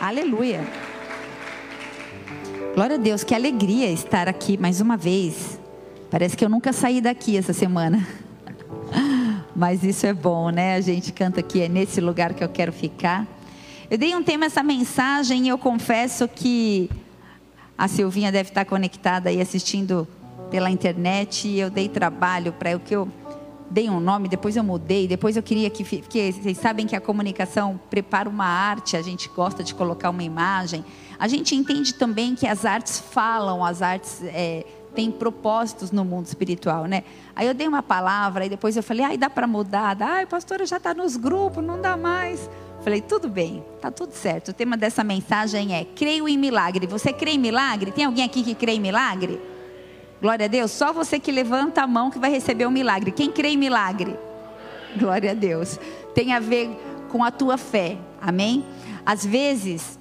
Aleluia. Glória a Deus, que alegria estar aqui mais uma vez. Parece que eu nunca saí daqui essa semana. Mas isso é bom, né? A gente canta aqui, é nesse lugar que eu quero ficar. Eu dei um tema essa mensagem e eu confesso que a Silvinha deve estar conectada aí assistindo pela internet e eu dei trabalho para o que eu dei um nome, depois eu mudei, depois eu queria que, porque vocês sabem que a comunicação prepara uma arte, a gente gosta de colocar uma imagem. A gente entende também que as artes falam, as artes é, têm propósitos no mundo espiritual, né? Aí eu dei uma palavra, e depois eu falei, ai, dá para mudar? Ai, pastora, já está nos grupos, não dá mais. Falei, tudo bem, tá tudo certo. O tema dessa mensagem é creio em milagre. Você crê em milagre? Tem alguém aqui que crê em milagre? Glória a Deus. Só você que levanta a mão que vai receber o milagre. Quem crê em milagre? Glória a Deus. Tem a ver com a tua fé. Amém? Às vezes,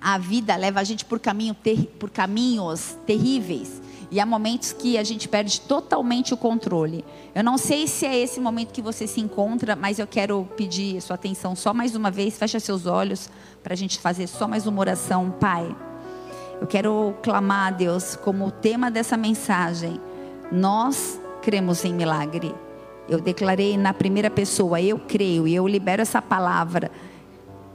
a vida leva a gente por, caminho ter, por caminhos terríveis. E há momentos que a gente perde totalmente o controle. Eu não sei se é esse momento que você se encontra, mas eu quero pedir sua atenção só mais uma vez. Fecha seus olhos para a gente fazer só mais uma oração. Pai. Eu quero clamar a Deus como o tema dessa mensagem. Nós cremos em milagre. Eu declarei na primeira pessoa, eu creio e eu libero essa palavra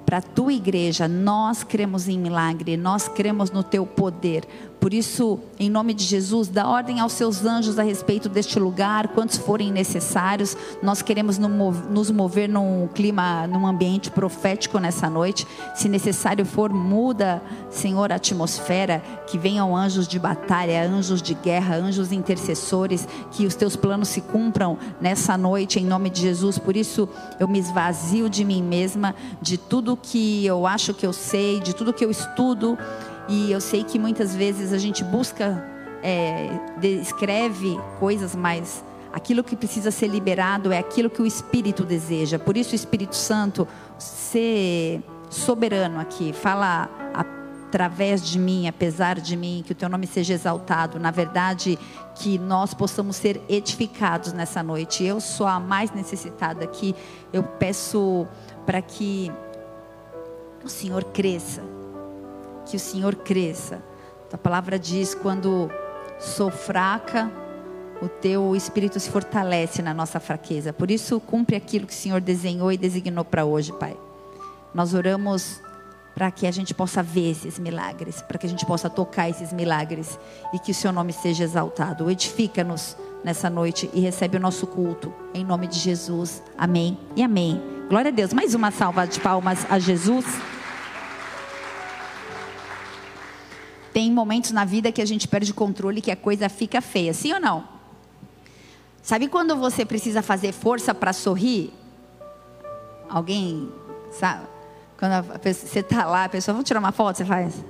para a tua igreja. Nós cremos em milagre, nós cremos no teu poder. Por isso, em nome de Jesus, dá ordem aos seus anjos a respeito deste lugar, quantos forem necessários. Nós queremos nos mover num clima, num ambiente profético nessa noite. Se necessário for, muda, Senhor, a atmosfera. Que venham anjos de batalha, anjos de guerra, anjos intercessores. Que os teus planos se cumpram nessa noite, em nome de Jesus. Por isso, eu me esvazio de mim mesma, de tudo que eu acho que eu sei, de tudo que eu estudo e eu sei que muitas vezes a gente busca, é, descreve coisas, mas aquilo que precisa ser liberado é aquilo que o Espírito deseja. Por isso, o Espírito Santo, ser soberano aqui, fala através de mim, apesar de mim, que o teu nome seja exaltado. Na verdade, que nós possamos ser edificados nessa noite. Eu sou a mais necessitada aqui. Eu peço para que o Senhor cresça que o Senhor cresça. A palavra diz: quando sou fraca, o teu espírito se fortalece na nossa fraqueza. Por isso, cumpre aquilo que o Senhor desenhou e designou para hoje, Pai. Nós oramos para que a gente possa ver esses milagres, para que a gente possa tocar esses milagres e que o seu nome seja exaltado. Edifica-nos nessa noite e recebe o nosso culto em nome de Jesus. Amém e amém. Glória a Deus. Mais uma salva de palmas a Jesus. Tem momentos na vida que a gente perde o controle, que a coisa fica feia, sim ou não? Sabe quando você precisa fazer força para sorrir? Alguém, sabe? Quando pessoa, você está lá, a pessoa, vamos tirar uma foto, você faz.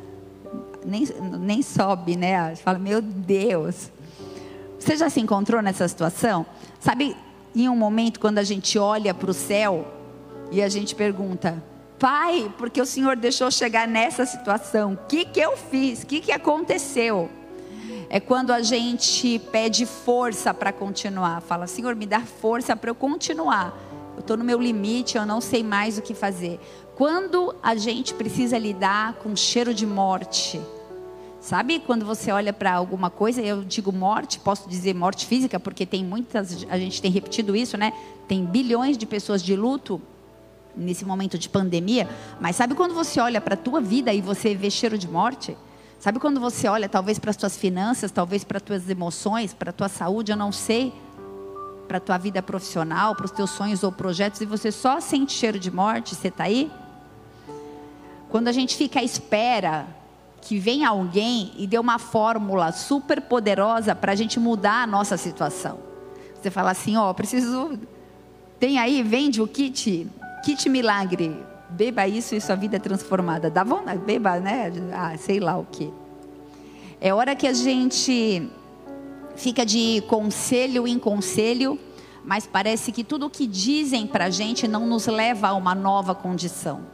Nem, nem sobe, né? Você fala, meu Deus. Você já se encontrou nessa situação? Sabe, em um momento quando a gente olha para o céu e a gente pergunta: Pai, porque o Senhor deixou chegar nessa situação? O que, que eu fiz? O que, que aconteceu? É quando a gente pede força para continuar. Fala, Senhor, me dá força para eu continuar. Eu estou no meu limite, eu não sei mais o que fazer. Quando a gente precisa lidar com cheiro de morte, Sabe quando você olha para alguma coisa, eu digo morte, posso dizer morte física, porque tem muitas, a gente tem repetido isso, né? Tem bilhões de pessoas de luto nesse momento de pandemia, mas sabe quando você olha para a tua vida e você vê cheiro de morte? Sabe quando você olha talvez para as tuas finanças, talvez para as tuas emoções, para a tua saúde, eu não sei, para a tua vida profissional, para os teus sonhos ou projetos e você só sente cheiro de morte, você está aí? Quando a gente fica à espera que venha alguém e dê uma fórmula super poderosa para a gente mudar a nossa situação. Você fala assim, ó, oh, preciso, tem aí, vende o kit kit milagre. Beba isso e sua vida é transformada. Dá vontade, beba, né? Ah, sei lá o que. É hora que a gente fica de conselho em conselho, mas parece que tudo o que dizem para a gente não nos leva a uma nova condição.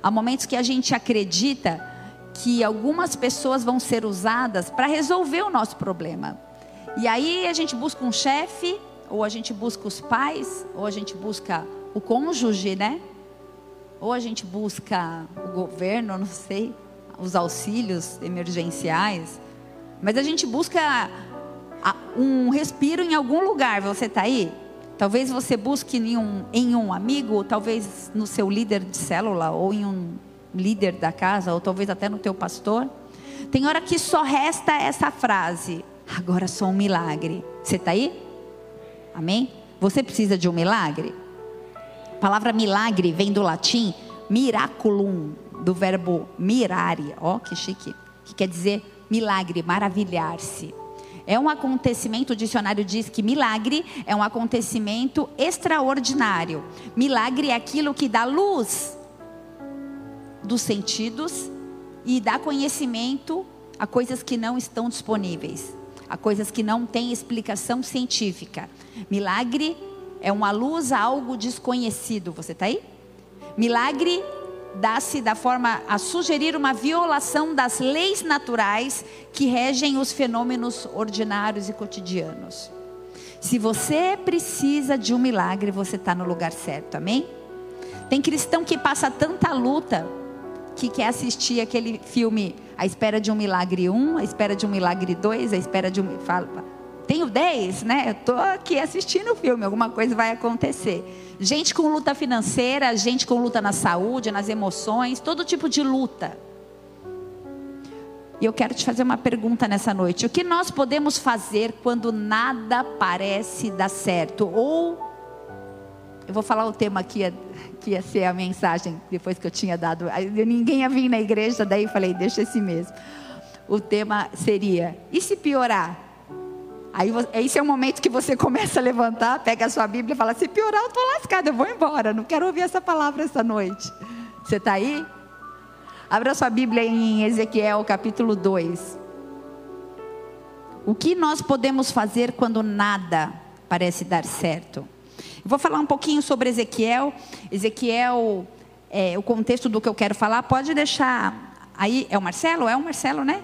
Há momentos que a gente acredita que algumas pessoas vão ser usadas para resolver o nosso problema. E aí a gente busca um chefe, ou a gente busca os pais, ou a gente busca o cônjuge, né? ou a gente busca o governo, não sei, os auxílios emergenciais, mas a gente busca um respiro em algum lugar. Você está aí? Talvez você busque em um, em um amigo, talvez no seu líder de célula, ou em um líder da casa, ou talvez até no teu pastor. Tem hora que só resta essa frase: agora só um milagre. Você está aí? Amém? Você precisa de um milagre? A palavra milagre vem do latim miraculum, do verbo mirare, ó que chique, que quer dizer milagre, maravilhar-se. É um acontecimento, o dicionário diz que milagre é um acontecimento extraordinário. Milagre é aquilo que dá luz dos sentidos e dá conhecimento a coisas que não estão disponíveis, a coisas que não têm explicação científica. Milagre é uma luz a algo desconhecido. Você está aí? Milagre dá-se da forma a sugerir uma violação das leis naturais que regem os fenômenos ordinários e cotidianos. Se você precisa de um milagre, você está no lugar certo, amém? Tem cristão que passa tanta luta que quer assistir aquele filme A Espera de um Milagre 1, A Espera de um Milagre 2, A Espera de um. Fala, tenho 10, né? Estou aqui assistindo o filme, alguma coisa vai acontecer. Gente com luta financeira, gente com luta na saúde, nas emoções, todo tipo de luta. E eu quero te fazer uma pergunta nessa noite. O que nós podemos fazer quando nada parece dar certo? Ou, eu vou falar o tema aqui, que ia ser a mensagem, depois que eu tinha dado. Ninguém ia vir na igreja, daí falei, deixa esse mesmo. O tema seria: e se piorar? Aí esse é o momento que você começa a levantar, pega a sua Bíblia e fala: se piorar, eu estou lascada, eu vou embora, não quero ouvir essa palavra essa noite. Você está aí? Abra sua Bíblia em Ezequiel capítulo 2. O que nós podemos fazer quando nada parece dar certo? Vou falar um pouquinho sobre Ezequiel. Ezequiel, é, o contexto do que eu quero falar, pode deixar aí. É o Marcelo? É o Marcelo, né?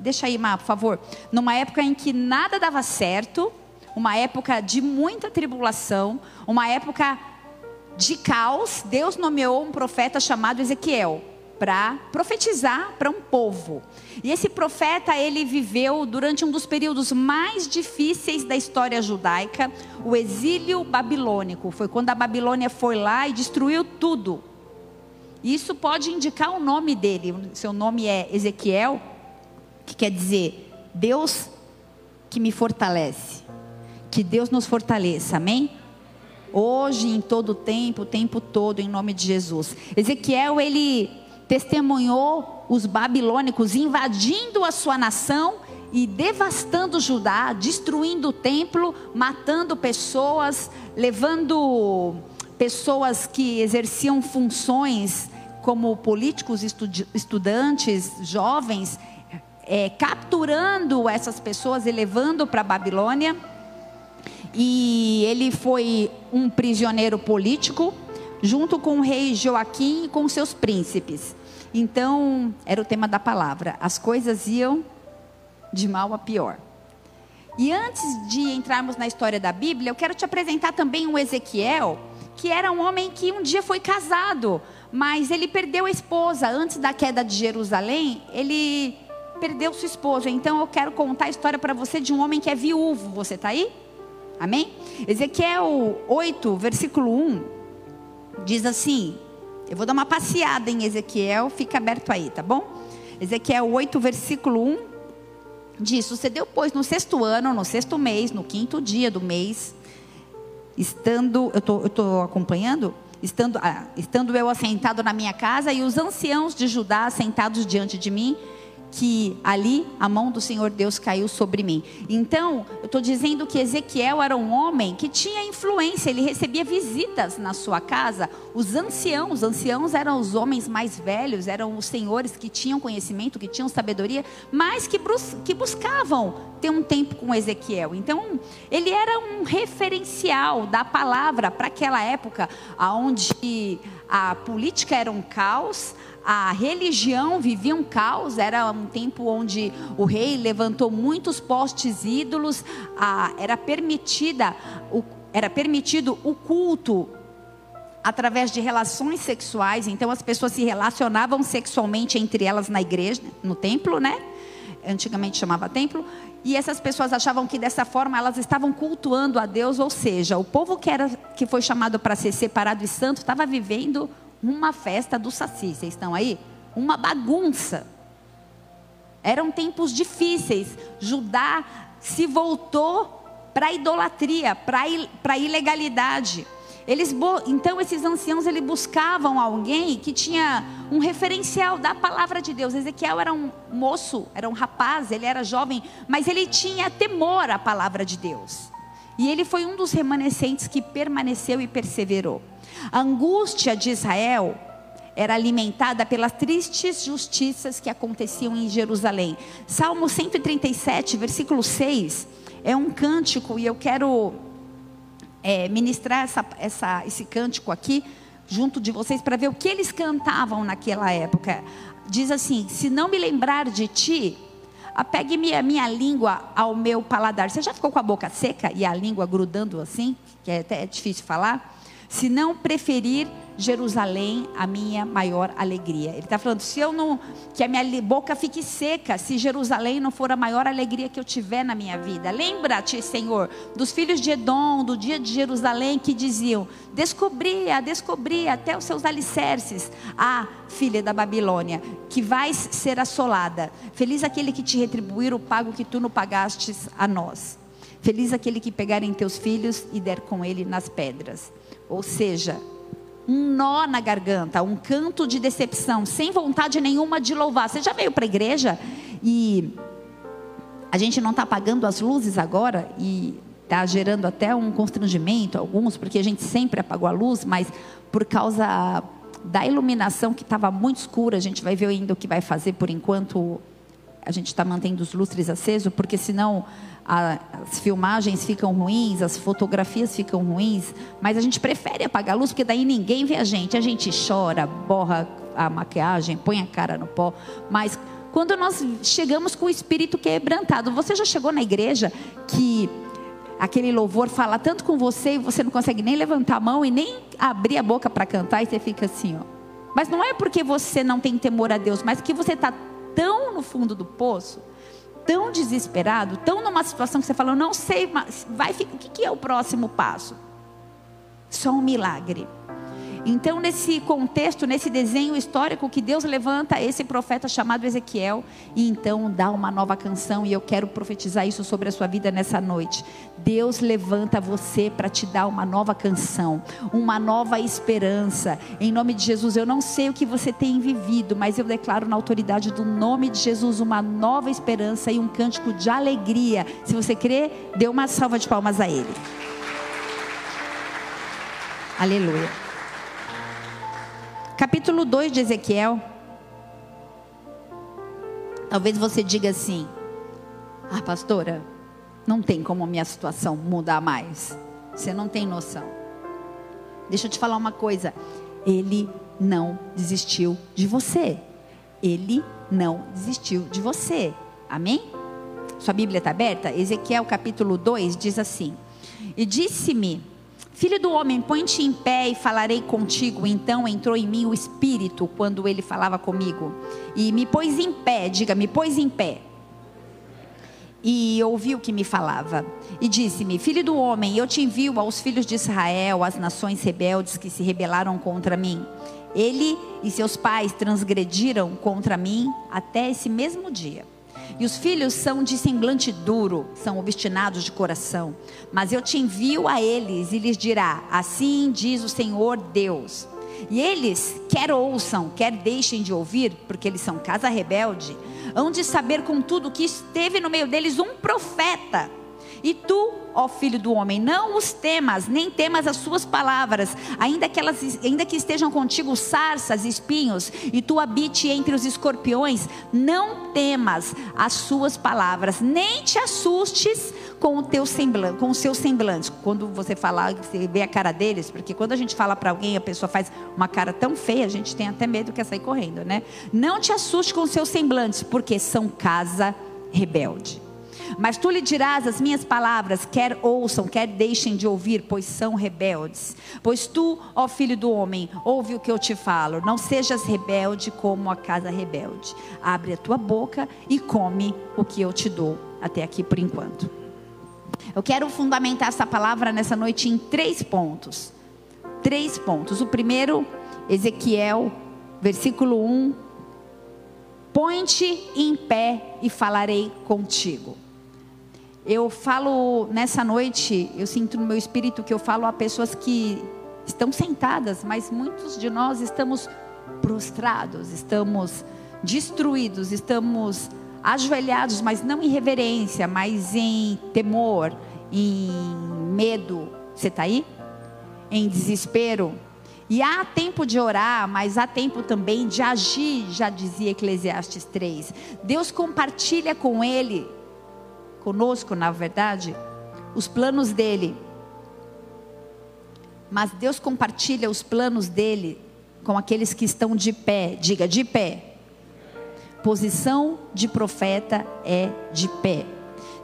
Deixa aí, Má, por favor. Numa época em que nada dava certo, uma época de muita tribulação, uma época de caos, Deus nomeou um profeta chamado Ezequiel para profetizar para um povo. E esse profeta, ele viveu durante um dos períodos mais difíceis da história judaica, o exílio babilônico. Foi quando a Babilônia foi lá e destruiu tudo. Isso pode indicar o nome dele. Seu nome é Ezequiel que quer dizer Deus que me fortalece. Que Deus nos fortaleça, amém? Hoje, em todo o tempo, o tempo todo, em nome de Jesus. Ezequiel, ele testemunhou os babilônicos invadindo a sua nação e devastando Judá, destruindo o templo, matando pessoas, levando pessoas que exerciam funções como políticos, estudantes, jovens, é, capturando essas pessoas e levando para Babilônia. E ele foi um prisioneiro político, junto com o rei Joaquim e com seus príncipes. Então, era o tema da palavra. As coisas iam de mal a pior. E antes de entrarmos na história da Bíblia, eu quero te apresentar também um Ezequiel, que era um homem que um dia foi casado, mas ele perdeu a esposa antes da queda de Jerusalém. Ele perdeu sua esposa. Então eu quero contar a história para você de um homem que é viúvo. Você está aí? Amém? Ezequiel 8, versículo 1, diz assim: eu vou dar uma passeada em Ezequiel, fica aberto aí, tá bom? Ezequiel 8, versículo 1 diz: Sucedeu, pois, no sexto ano, no sexto mês, no quinto dia do mês, estando, eu estou acompanhando? Estando, ah, estando eu assentado na minha casa e os anciãos de Judá sentados diante de mim, que ali a mão do Senhor Deus caiu sobre mim. Então, eu estou dizendo que Ezequiel era um homem que tinha influência, ele recebia visitas na sua casa. Os anciãos, os anciãos eram os homens mais velhos, eram os senhores que tinham conhecimento, que tinham sabedoria, mas que, bus que buscavam ter um tempo com Ezequiel. Então, ele era um referencial da palavra para aquela época, onde a política era um caos, a religião vivia um caos, era um tempo onde o rei levantou muitos postes ídolos, a, era permitida o, era permitido o culto através de relações sexuais. Então as pessoas se relacionavam sexualmente entre elas na igreja, no templo, né? Antigamente chamava templo. E essas pessoas achavam que dessa forma elas estavam cultuando a Deus, ou seja, o povo que era que foi chamado para ser separado e santo estava vivendo uma festa do saci. Vocês estão aí? Uma bagunça. Eram tempos difíceis. Judá se voltou para a idolatria, para a ilegalidade. Eles, então esses anciãos eles buscavam alguém que tinha um referencial da palavra de Deus. Ezequiel era um moço, era um rapaz, ele era jovem, mas ele tinha temor à palavra de Deus. E ele foi um dos remanescentes que permaneceu e perseverou. A angústia de Israel era alimentada pelas tristes justiças que aconteciam em Jerusalém. Salmo 137, versículo 6, é um cântico e eu quero é, ministrar essa, essa, esse cântico aqui junto de vocês para ver o que eles cantavam naquela época. Diz assim: Se não me lembrar de ti, apegue-me a minha língua ao meu paladar. Você já ficou com a boca seca e a língua grudando assim, que é até difícil falar? Se não preferir Jerusalém a minha maior alegria. Ele está falando, se eu não, que a minha boca fique seca, se Jerusalém não for a maior alegria que eu tiver na minha vida. Lembra-te, Senhor, dos filhos de Edom, do dia de Jerusalém, que diziam: descobria, descobria até os seus alicerces, a filha da Babilônia, que vais ser assolada. Feliz aquele que te retribuir o pago que tu não pagastes a nós. Feliz aquele que pegar em teus filhos e der com ele nas pedras. Ou seja, um nó na garganta, um canto de decepção, sem vontade nenhuma de louvar. Você já veio para a igreja e a gente não está apagando as luzes agora e está gerando até um constrangimento, alguns, porque a gente sempre apagou a luz, mas por causa da iluminação que estava muito escura, a gente vai ver ainda o que vai fazer por enquanto a gente está mantendo os lustres acesos, porque senão as filmagens ficam ruins, as fotografias ficam ruins, mas a gente prefere apagar a luz, porque daí ninguém vê a gente. A gente chora, borra a maquiagem, põe a cara no pó, mas quando nós chegamos com o espírito quebrantado, você já chegou na igreja que aquele louvor fala tanto com você e você não consegue nem levantar a mão e nem abrir a boca para cantar e você fica assim, ó. Mas não é porque você não tem temor a Deus, mas que você está tão no fundo do poço tão desesperado, tão numa situação que você fala, eu não sei, mas vai, o que é o próximo passo? Só um milagre. Então, nesse contexto, nesse desenho histórico que Deus levanta esse profeta chamado Ezequiel, e então dá uma nova canção, e eu quero profetizar isso sobre a sua vida nessa noite. Deus levanta você para te dar uma nova canção, uma nova esperança. Em nome de Jesus, eu não sei o que você tem vivido, mas eu declaro na autoridade do nome de Jesus uma nova esperança e um cântico de alegria. Se você crê, dê uma salva de palmas a Ele. Aleluia capítulo 2 de Ezequiel. Talvez você diga assim: Ah, pastora, não tem como minha situação mudar mais. Você não tem noção. Deixa eu te falar uma coisa. Ele não desistiu de você. Ele não desistiu de você. Amém? Sua Bíblia está aberta? Ezequiel capítulo 2 diz assim: E disse-me Filho do homem, põe-te em pé e falarei contigo. Então entrou em mim o Espírito quando ele falava comigo. E me pôs em pé, diga, me pôs em pé. E ouviu o que me falava. E disse-me: Filho do homem, eu te envio aos filhos de Israel, às nações rebeldes que se rebelaram contra mim. Ele e seus pais transgrediram contra mim até esse mesmo dia. E os filhos são de semblante duro, são obstinados de coração. Mas eu te envio a eles e lhes dirá: Assim diz o Senhor Deus. E eles, quer ouçam, quer deixem de ouvir, porque eles são casa rebelde, hão de saber, contudo, que esteve no meio deles um profeta. E tu, ó filho do homem, não os temas, nem temas as suas palavras, ainda que, elas, ainda que estejam contigo sarças, espinhos, e tu habite entre os escorpiões, não temas as suas palavras, nem te assustes com o teu semblante, com os seus semblantes. Quando você falar, você vê a cara deles, porque quando a gente fala para alguém, a pessoa faz uma cara tão feia, a gente tem até medo que é sair correndo, né? Não te assuste com os seus semblantes, porque são casa rebelde. Mas tu lhe dirás as minhas palavras, quer ouçam, quer deixem de ouvir, pois são rebeldes. Pois tu, ó filho do homem, ouve o que eu te falo. Não sejas rebelde como a casa rebelde. Abre a tua boca e come o que eu te dou. Até aqui por enquanto. Eu quero fundamentar essa palavra nessa noite em três pontos. Três pontos. O primeiro, Ezequiel, versículo 1. Põe-te em pé e falarei contigo. Eu falo nessa noite, eu sinto no meu espírito que eu falo a pessoas que estão sentadas, mas muitos de nós estamos prostrados, estamos destruídos, estamos ajoelhados, mas não em reverência, mas em temor, em medo. Você está aí? Em desespero. E há tempo de orar, mas há tempo também de agir, já dizia Eclesiastes 3. Deus compartilha com ele conosco, na verdade, os planos dele. Mas Deus compartilha os planos dele com aqueles que estão de pé. Diga, de pé. Posição de profeta é de pé.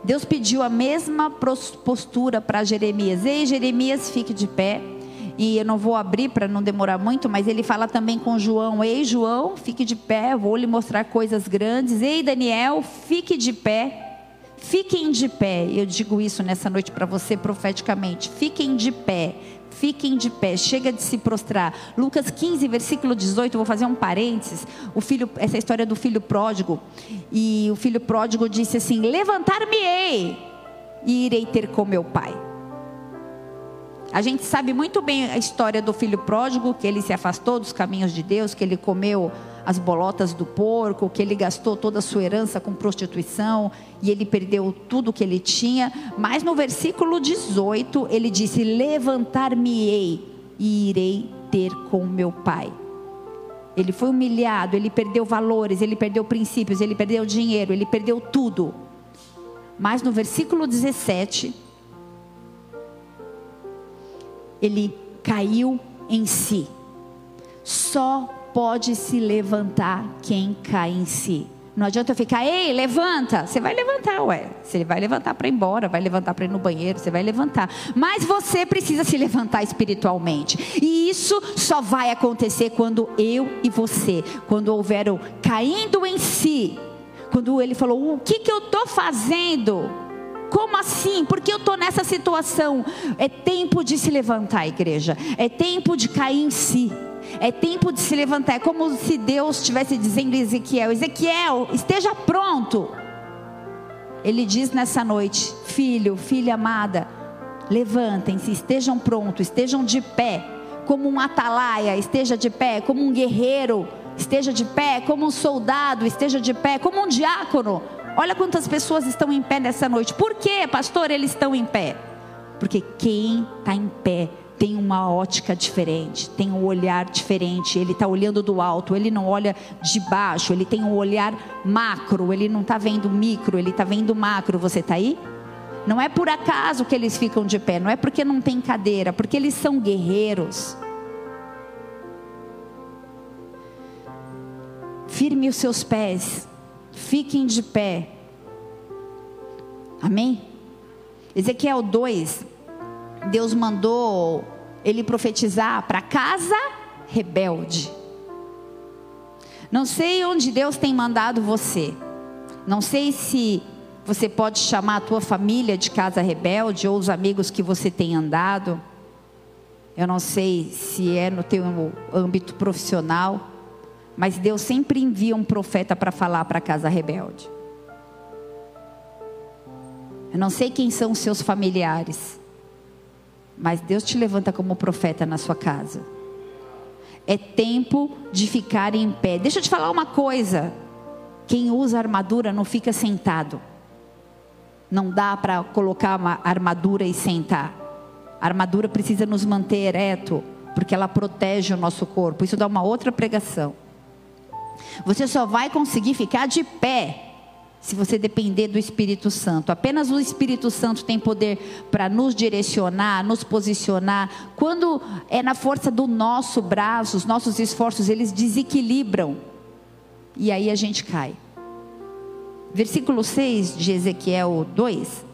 Deus pediu a mesma postura para Jeremias. Ei, Jeremias, fique de pé. E eu não vou abrir para não demorar muito, mas ele fala também com João: Ei, João, fique de pé, vou lhe mostrar coisas grandes. Ei, Daniel, fique de pé. Fiquem de pé, eu digo isso nessa noite para você profeticamente. Fiquem de pé, fiquem de pé, chega de se prostrar. Lucas 15, versículo 18, vou fazer um parênteses. O filho, essa história do filho pródigo. E o filho pródigo disse assim: Levantar-me-ei e irei ter com meu pai. A gente sabe muito bem a história do filho pródigo, que ele se afastou dos caminhos de Deus, que ele comeu as bolotas do porco, que ele gastou toda a sua herança com prostituição e ele perdeu tudo que ele tinha. Mas no versículo 18 ele disse: Levantar-me-ei e irei ter com meu pai. Ele foi humilhado, ele perdeu valores, ele perdeu princípios, ele perdeu dinheiro, ele perdeu tudo. Mas no versículo 17, ele caiu em si. Só pode se levantar quem cai em si. Não adianta eu ficar, ei, levanta. Você vai levantar, ué. Você vai levantar para ir embora, vai levantar para ir no banheiro, você vai levantar. Mas você precisa se levantar espiritualmente. E isso só vai acontecer quando eu e você, quando houveram caindo em si. Quando ele falou, o que, que eu estou fazendo? Como assim? Porque eu estou nessa situação. É tempo de se levantar, igreja. É tempo de cair em si. É tempo de se levantar. É como se Deus estivesse dizendo a Ezequiel: Ezequiel, esteja pronto. Ele diz nessa noite: Filho, filha amada, levantem-se, estejam prontos, estejam de pé, como um atalaia, esteja de pé, como um guerreiro, esteja de pé, como um soldado, esteja de pé, como um diácono. Olha quantas pessoas estão em pé nessa noite. Por que, pastor, eles estão em pé? Porque quem está em pé tem uma ótica diferente, tem um olhar diferente. Ele está olhando do alto, ele não olha de baixo, ele tem um olhar macro, ele não está vendo micro, ele está vendo macro. Você está aí? Não é por acaso que eles ficam de pé, não é porque não tem cadeira, porque eles são guerreiros. Firme os seus pés, fiquem de pé. Amém? Ezequiel 2, Deus mandou ele profetizar para casa rebelde. Não sei onde Deus tem mandado você. Não sei se você pode chamar a tua família de casa rebelde ou os amigos que você tem andado. Eu não sei se é no teu âmbito profissional, mas Deus sempre envia um profeta para falar para a casa rebelde. Eu não sei quem são os seus familiares, mas Deus te levanta como profeta na sua casa. É tempo de ficar em pé. Deixa eu te falar uma coisa. Quem usa armadura não fica sentado. Não dá para colocar uma armadura e sentar. A armadura precisa nos manter ereto, porque ela protege o nosso corpo. Isso dá uma outra pregação. Você só vai conseguir ficar de pé se você depender do Espírito Santo. Apenas o Espírito Santo tem poder para nos direcionar, nos posicionar. Quando é na força do nosso braço, os nossos esforços, eles desequilibram. E aí a gente cai. versículo 6 de Ezequiel 2,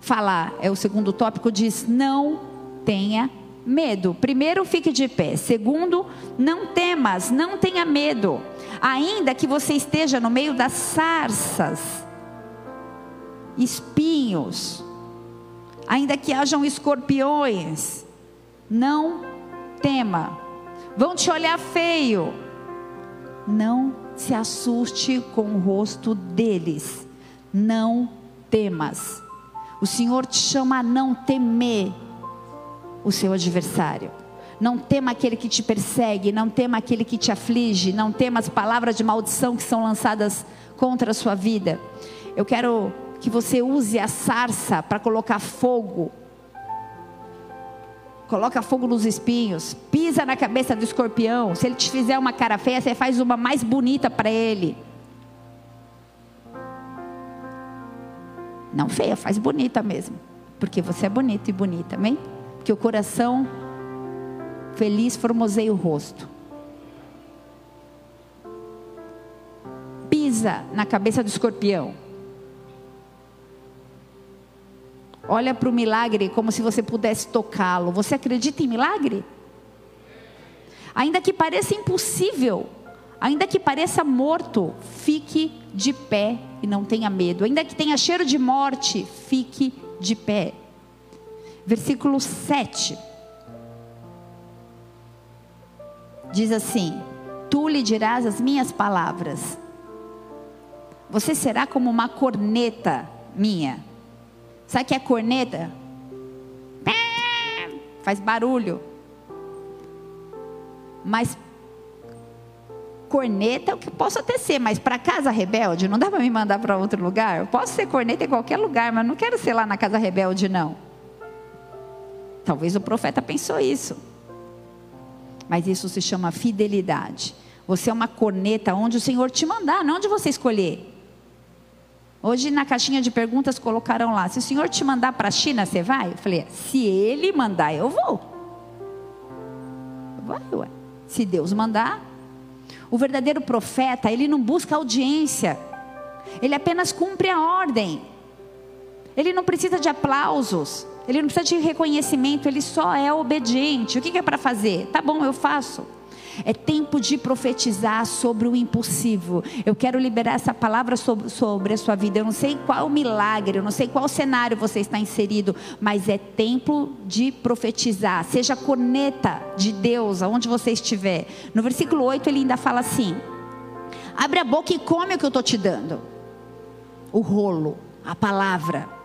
fala, é o segundo tópico, diz: Não tenha medo. Primeiro, fique de pé. Segundo, não temas, não tenha medo. Ainda que você esteja no meio das sarças, espinhos, ainda que hajam escorpiões, não tema. Vão te olhar feio. Não se assuste com o rosto deles. Não temas. O Senhor te chama a não temer o seu adversário. Não tema aquele que te persegue, não tema aquele que te aflige, não tema as palavras de maldição que são lançadas contra a sua vida. Eu quero que você use a sarça para colocar fogo. Coloca fogo nos espinhos, pisa na cabeça do escorpião. Se ele te fizer uma cara feia, você faz uma mais bonita para ele. Não feia, faz bonita mesmo. Porque você é bonito e bonita, amém? Porque o coração feliz formoseia o rosto. Pisa na cabeça do escorpião. Olha para o milagre como se você pudesse tocá-lo. Você acredita em milagre? Ainda que pareça impossível, ainda que pareça morto, fique de pé e não tenha medo. Ainda que tenha cheiro de morte, fique de pé. Versículo 7. Diz assim: Tu lhe dirás as minhas palavras. Você será como uma corneta minha Sabe o que é corneta? Faz barulho. Mas corneta é o que posso até ser, mas para casa rebelde não dá para me mandar para outro lugar. Eu posso ser corneta em qualquer lugar, mas não quero ser lá na casa rebelde não. Talvez o profeta pensou isso. Mas isso se chama fidelidade. Você é uma corneta onde o Senhor te mandar, não onde você escolher. Hoje na caixinha de perguntas colocaram lá: se o senhor te mandar para a China, você vai? Eu falei: se ele mandar, eu vou. Vai, ué. Se Deus mandar. O verdadeiro profeta, ele não busca audiência, ele apenas cumpre a ordem. Ele não precisa de aplausos, ele não precisa de reconhecimento, ele só é obediente. O que é para fazer? Tá bom, eu faço. É tempo de profetizar sobre o impossível. Eu quero liberar essa palavra sobre, sobre a sua vida. Eu não sei qual milagre, eu não sei qual cenário você está inserido, mas é tempo de profetizar. Seja corneta de Deus, aonde você estiver. No versículo 8 ele ainda fala assim: Abre a boca e come o que eu estou te dando. O rolo, a palavra.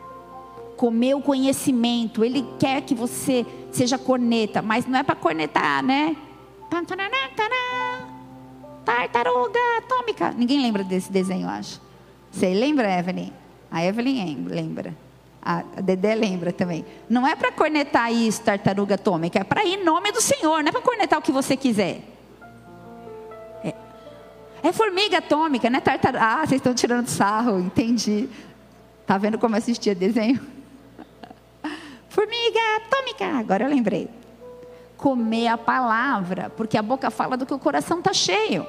Comer o conhecimento. Ele quer que você seja corneta, mas não é para cornetar, né? Tartaruga atômica. Ninguém lembra desse desenho, acho. Você lembra, Evelyn? A Evelyn lembra. A Dedé lembra também. Não é para cornetar isso, tartaruga atômica. É para ir em nome do Senhor. Não é para cornetar o que você quiser. É, é formiga atômica, não é tartaruga. Ah, vocês estão tirando sarro. Entendi. Tá vendo como assistia desenho? Formiga atômica. Agora eu lembrei comer a palavra, porque a boca fala do que o coração está cheio.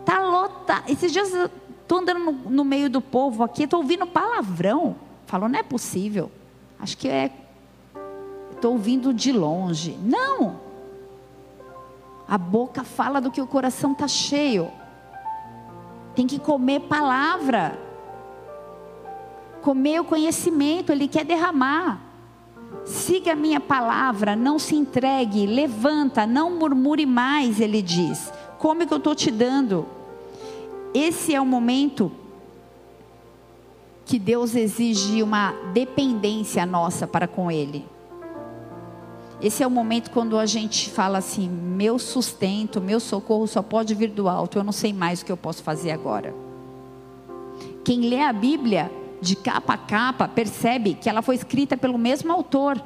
Está lotado. Esses dias estou andando no, no, meio do povo aqui, estou ouvindo palavrão. Falou, não é possível. Acho que é. Estou ouvindo de longe. Não. A boca fala do que o coração está cheio. Tem que comer palavra. Comer o conhecimento, ele quer derramar. Siga a minha palavra, não se entregue, levanta, não murmure mais, ele diz. Come o que eu estou te dando. Esse é o momento que Deus exige uma dependência nossa para com Ele. Esse é o momento quando a gente fala assim: meu sustento, meu socorro só pode vir do alto, eu não sei mais o que eu posso fazer agora. Quem lê a Bíblia de capa a capa, percebe que ela foi escrita pelo mesmo autor.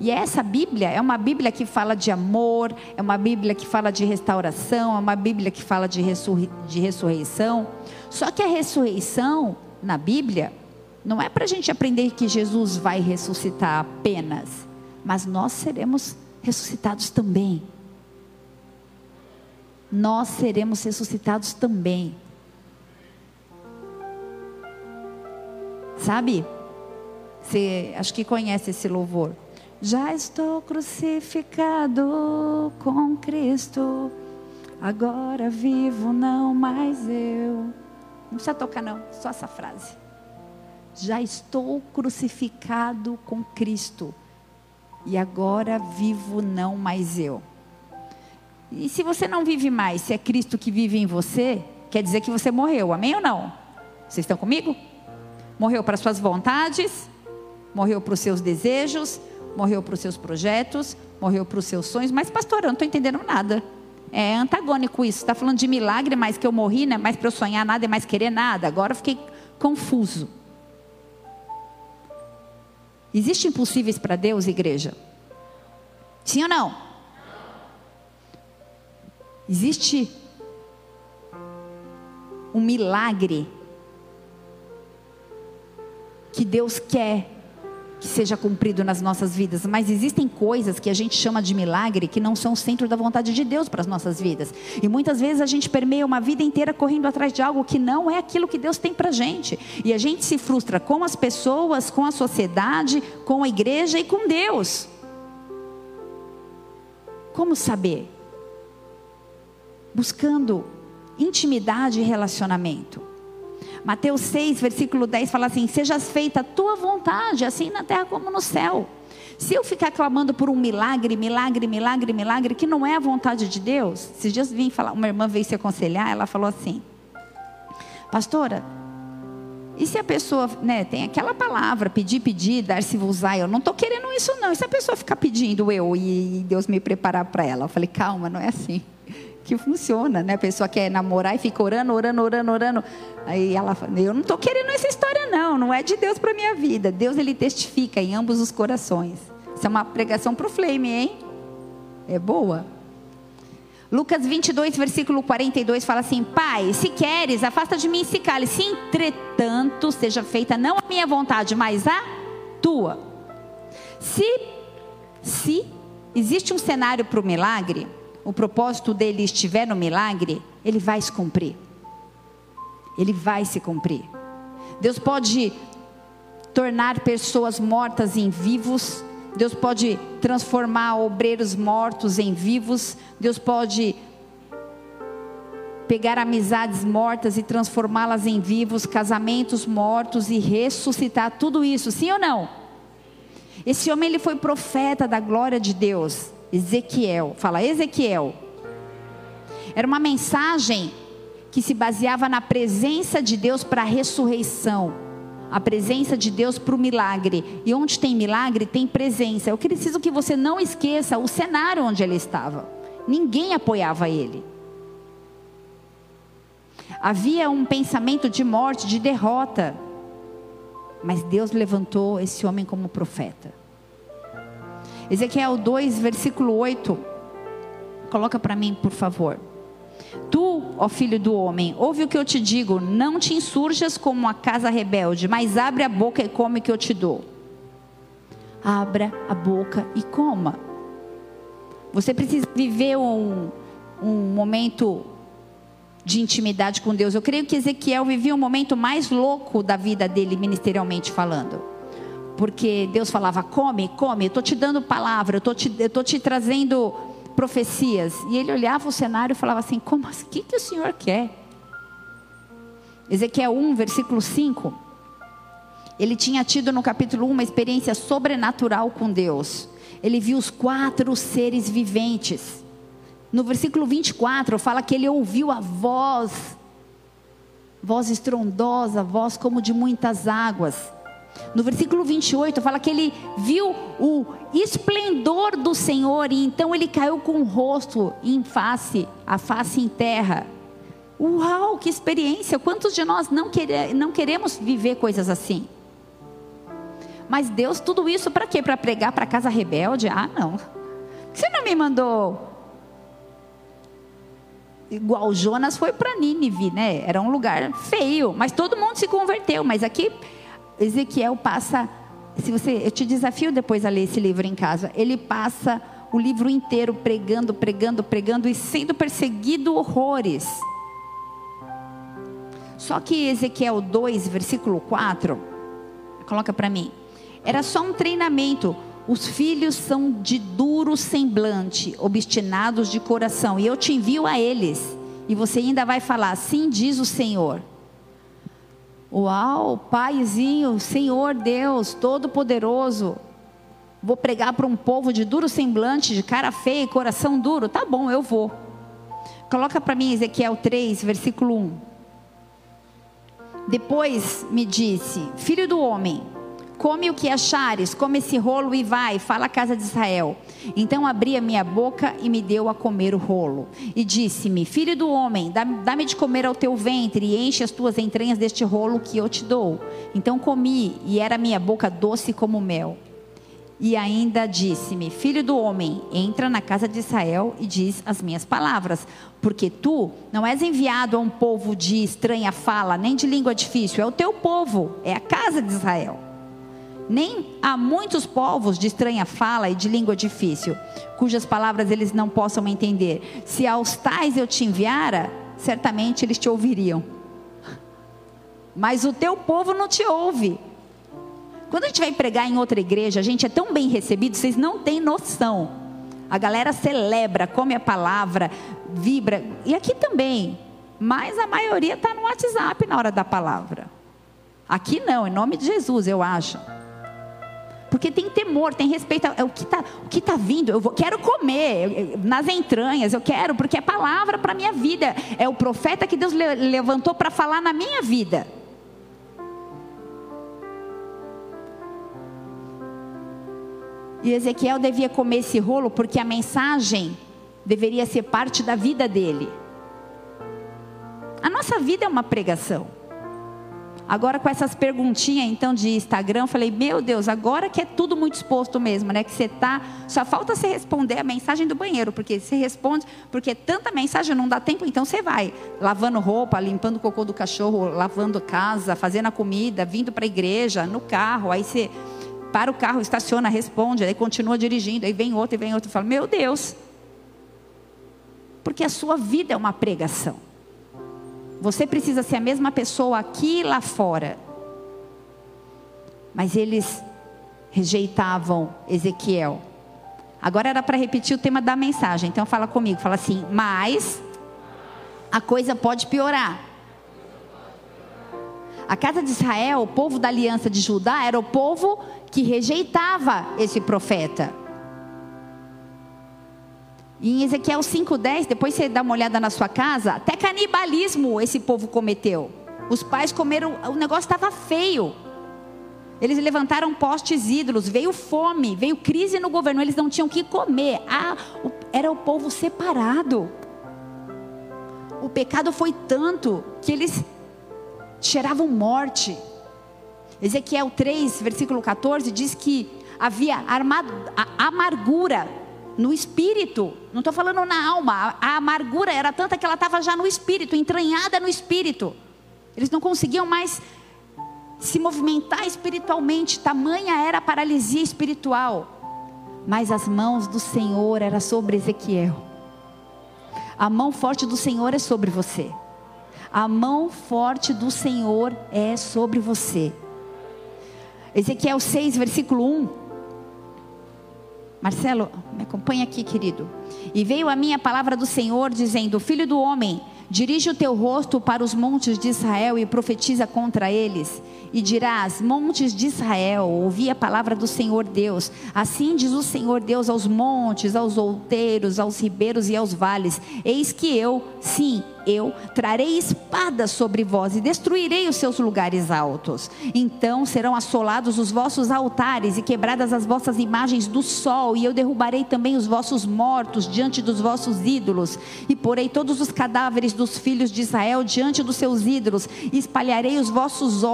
E essa Bíblia é uma Bíblia que fala de amor, é uma Bíblia que fala de restauração, é uma Bíblia que fala de, ressurrei de ressurreição. Só que a ressurreição na Bíblia não é para a gente aprender que Jesus vai ressuscitar apenas, mas nós seremos ressuscitados também. Nós seremos ressuscitados também. Sabe? Você acho que conhece esse louvor. Já estou crucificado com Cristo. Agora vivo, não mais eu. Não precisa tocar, não, só essa frase. Já estou crucificado com Cristo. E agora vivo, não mais eu. E se você não vive mais, se é Cristo que vive em você, quer dizer que você morreu, amém ou não? Vocês estão comigo? Morreu para suas vontades, morreu para os seus desejos, morreu para os seus projetos, morreu para os seus sonhos. Mas, pastor, eu não estou entendendo nada. É antagônico isso. Está falando de milagre, mas que eu morri, não é mais para eu sonhar nada, é mais querer nada. Agora eu fiquei confuso. Existem impossíveis para Deus, igreja? Sim ou não? Existe um milagre que Deus quer que seja cumprido nas nossas vidas, mas existem coisas que a gente chama de milagre que não são o centro da vontade de Deus para as nossas vidas. E muitas vezes a gente permeia uma vida inteira correndo atrás de algo que não é aquilo que Deus tem para a gente. E a gente se frustra com as pessoas, com a sociedade, com a igreja e com Deus. Como saber? Buscando intimidade e relacionamento. Mateus 6, versículo 10 fala assim: Seja feita a tua vontade, assim na terra como no céu. Se eu ficar clamando por um milagre, milagre, milagre, milagre, que não é a vontade de Deus, esses dias vim falar, uma irmã veio se aconselhar, ela falou assim: Pastora, e se a pessoa, né, tem aquela palavra, pedir, pedir, dar-se vos eu não estou querendo isso não. E se a pessoa ficar pedindo eu e Deus me preparar para ela? Eu falei, calma, não é assim que funciona, né? A pessoa quer namorar e fica orando, orando, orando, orando. Aí ela fala, eu não estou querendo essa história não, não é de Deus para minha vida. Deus ele testifica em ambos os corações. Isso é uma pregação para o Flame, hein? É boa. Lucas 22, versículo 42 fala assim: Pai, se queres, afasta de mim esse cálice. Se entretanto seja feita não a minha vontade, mas a tua. Se, se existe um cenário para o milagre, o propósito dele estiver no milagre, ele vai se cumprir. Ele vai se cumprir. Deus pode tornar pessoas mortas em vivos. Deus pode transformar obreiros mortos em vivos. Deus pode pegar amizades mortas e transformá-las em vivos, casamentos mortos e ressuscitar tudo isso, sim ou não? Esse homem ele foi profeta da glória de Deus. Ezequiel. Fala, Ezequiel. Era uma mensagem que se baseava na presença de Deus para a ressurreição. A presença de Deus para o milagre. E onde tem milagre, tem presença. Eu preciso que você não esqueça o cenário onde ele estava. Ninguém apoiava ele. Havia um pensamento de morte, de derrota. Mas Deus levantou esse homem como profeta. Ezequiel 2, versículo 8. Coloca para mim, por favor. Tu, ó filho do homem, ouve o que eu te digo: não te insurjas como uma casa rebelde, mas abre a boca e come o que eu te dou. Abra a boca e coma. Você precisa viver um, um momento de intimidade com Deus. Eu creio que Ezequiel vivia um momento mais louco da vida dele, ministerialmente falando porque Deus falava: come, come, eu estou te dando palavra, eu estou te, trazendo profecias. E ele olhava o cenário e falava assim: como assim? O que, que o Senhor quer? Ezequiel 1, versículo 5. Ele tinha tido no capítulo 1 uma experiência sobrenatural com Deus. Ele viu os quatro seres viventes. No versículo 24 fala que ele ouviu a voz, voz estrondosa, voz como de muitas águas. No versículo 28 fala que ele viu o esplendor do Senhor e então ele caiu com o rosto em face, a face em terra. Uau, que experiência! Quantos de nós não, quere, não queremos viver coisas assim? Mas Deus, tudo isso para quê? Para pregar para casa rebelde? Ah, não. Você não me mandou igual Jonas foi para Nínive, né? Era um lugar feio, mas todo mundo se converteu. Mas aqui Ezequiel passa, se você, eu te desafio depois a ler esse livro em casa. Ele passa o livro inteiro pregando, pregando, pregando e sendo perseguido horrores. Só que Ezequiel 2, versículo 4, Coloca para mim. Era só um treinamento. Os filhos são de duro semblante, obstinados de coração, e eu te envio a eles. E você ainda vai falar: Assim diz o Senhor. Uau, Paizinho, Senhor Deus, Todo-Poderoso. Vou pregar para um povo de duro semblante, de cara feia e coração duro. Tá bom, eu vou. Coloca para mim Ezequiel 3, versículo 1. Depois me disse: Filho do homem, come o que achares, come esse rolo e vai, fala à casa de Israel. Então abri a minha boca e me deu a comer o rolo. E disse-me: Filho do homem, dá-me de comer ao teu ventre e enche as tuas entranhas deste rolo que eu te dou. Então comi e era minha boca doce como mel. E ainda disse-me: Filho do homem, entra na casa de Israel e diz as minhas palavras, porque tu não és enviado a um povo de estranha fala, nem de língua difícil, é o teu povo, é a casa de Israel. Nem há muitos povos de estranha fala e de língua difícil, cujas palavras eles não possam entender. Se aos tais eu te enviara, certamente eles te ouviriam. Mas o teu povo não te ouve. Quando a gente vai pregar em outra igreja, a gente é tão bem recebido, vocês não têm noção. A galera celebra, come a palavra, vibra. E aqui também. Mas a maioria está no WhatsApp na hora da palavra. Aqui não, em nome de Jesus, eu acho porque tem temor, tem respeito. É o que está tá vindo, eu vou, quero comer nas entranhas, eu quero, porque é palavra para a minha vida. É o profeta que Deus levantou para falar na minha vida. E Ezequiel devia comer esse rolo porque a mensagem deveria ser parte da vida dele. A nossa vida é uma pregação. Agora com essas perguntinhas então de Instagram, falei, meu Deus, agora que é tudo muito exposto mesmo, né? Que você tá, só falta você responder a mensagem do banheiro, porque você responde, porque tanta mensagem não dá tempo, então você vai lavando roupa, limpando o cocô do cachorro, lavando casa, fazendo a comida, vindo para a igreja, no carro, aí você para o carro, estaciona, responde, aí continua dirigindo, aí vem outro e vem outro, fala, meu Deus. Porque a sua vida é uma pregação. Você precisa ser a mesma pessoa aqui e lá fora. Mas eles rejeitavam Ezequiel. Agora era para repetir o tema da mensagem. Então fala comigo, fala assim: "Mas a coisa pode piorar". A casa de Israel, o povo da aliança de Judá, era o povo que rejeitava esse profeta. Em Ezequiel 5,10, depois você dá uma olhada na sua casa, até canibalismo esse povo cometeu. Os pais comeram, o negócio estava feio. Eles levantaram postes ídolos, veio fome, veio crise no governo, eles não tinham o que comer. Ah, era o povo separado. O pecado foi tanto que eles cheiravam morte. Ezequiel 3, versículo 14, diz que havia amargura no espírito, não estou falando na alma, a amargura era tanta que ela estava já no espírito, entranhada no espírito. Eles não conseguiam mais se movimentar espiritualmente, tamanha era a paralisia espiritual. Mas as mãos do Senhor era sobre Ezequiel. A mão forte do Senhor é sobre você. A mão forte do Senhor é sobre você. Ezequiel 6, versículo 1 Marcelo, me acompanha aqui, querido. E veio a minha palavra do Senhor dizendo: Filho do homem, dirige o teu rosto para os montes de Israel e profetiza contra eles. E dirás: Montes de Israel, ouvi a palavra do Senhor Deus. Assim diz o Senhor Deus aos montes, aos outeiros, aos ribeiros e aos vales: Eis que eu, sim, eu trarei espada sobre vós e destruirei os seus lugares altos. Então serão assolados os vossos altares e quebradas as vossas imagens do sol, e eu derrubarei também os vossos mortos diante dos vossos ídolos, e porei todos os cadáveres dos filhos de Israel diante dos seus ídolos, e espalharei os vossos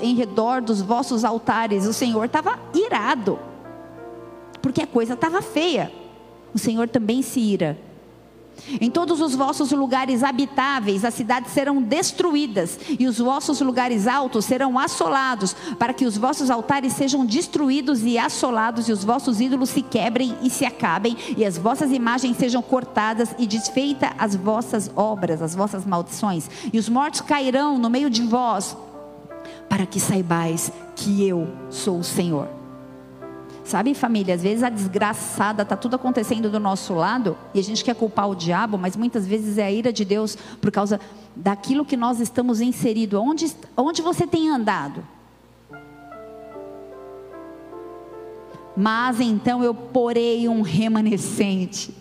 em redor dos vossos altares. O Senhor estava irado, porque a coisa estava feia. O Senhor também se ira em todos os vossos lugares habitáveis, as cidades serão destruídas, e os vossos lugares altos serão assolados, para que os vossos altares sejam destruídos e assolados, e os vossos ídolos se quebrem e se acabem, e as vossas imagens sejam cortadas, e desfeitas as vossas obras, as vossas maldições, e os mortos cairão no meio de vós para que saibais que eu sou o Senhor. Sabe, família, às vezes a desgraçada está tudo acontecendo do nosso lado e a gente quer culpar o diabo, mas muitas vezes é a ira de Deus por causa daquilo que nós estamos inseridos. Onde, onde você tem andado? Mas então eu porei um remanescente.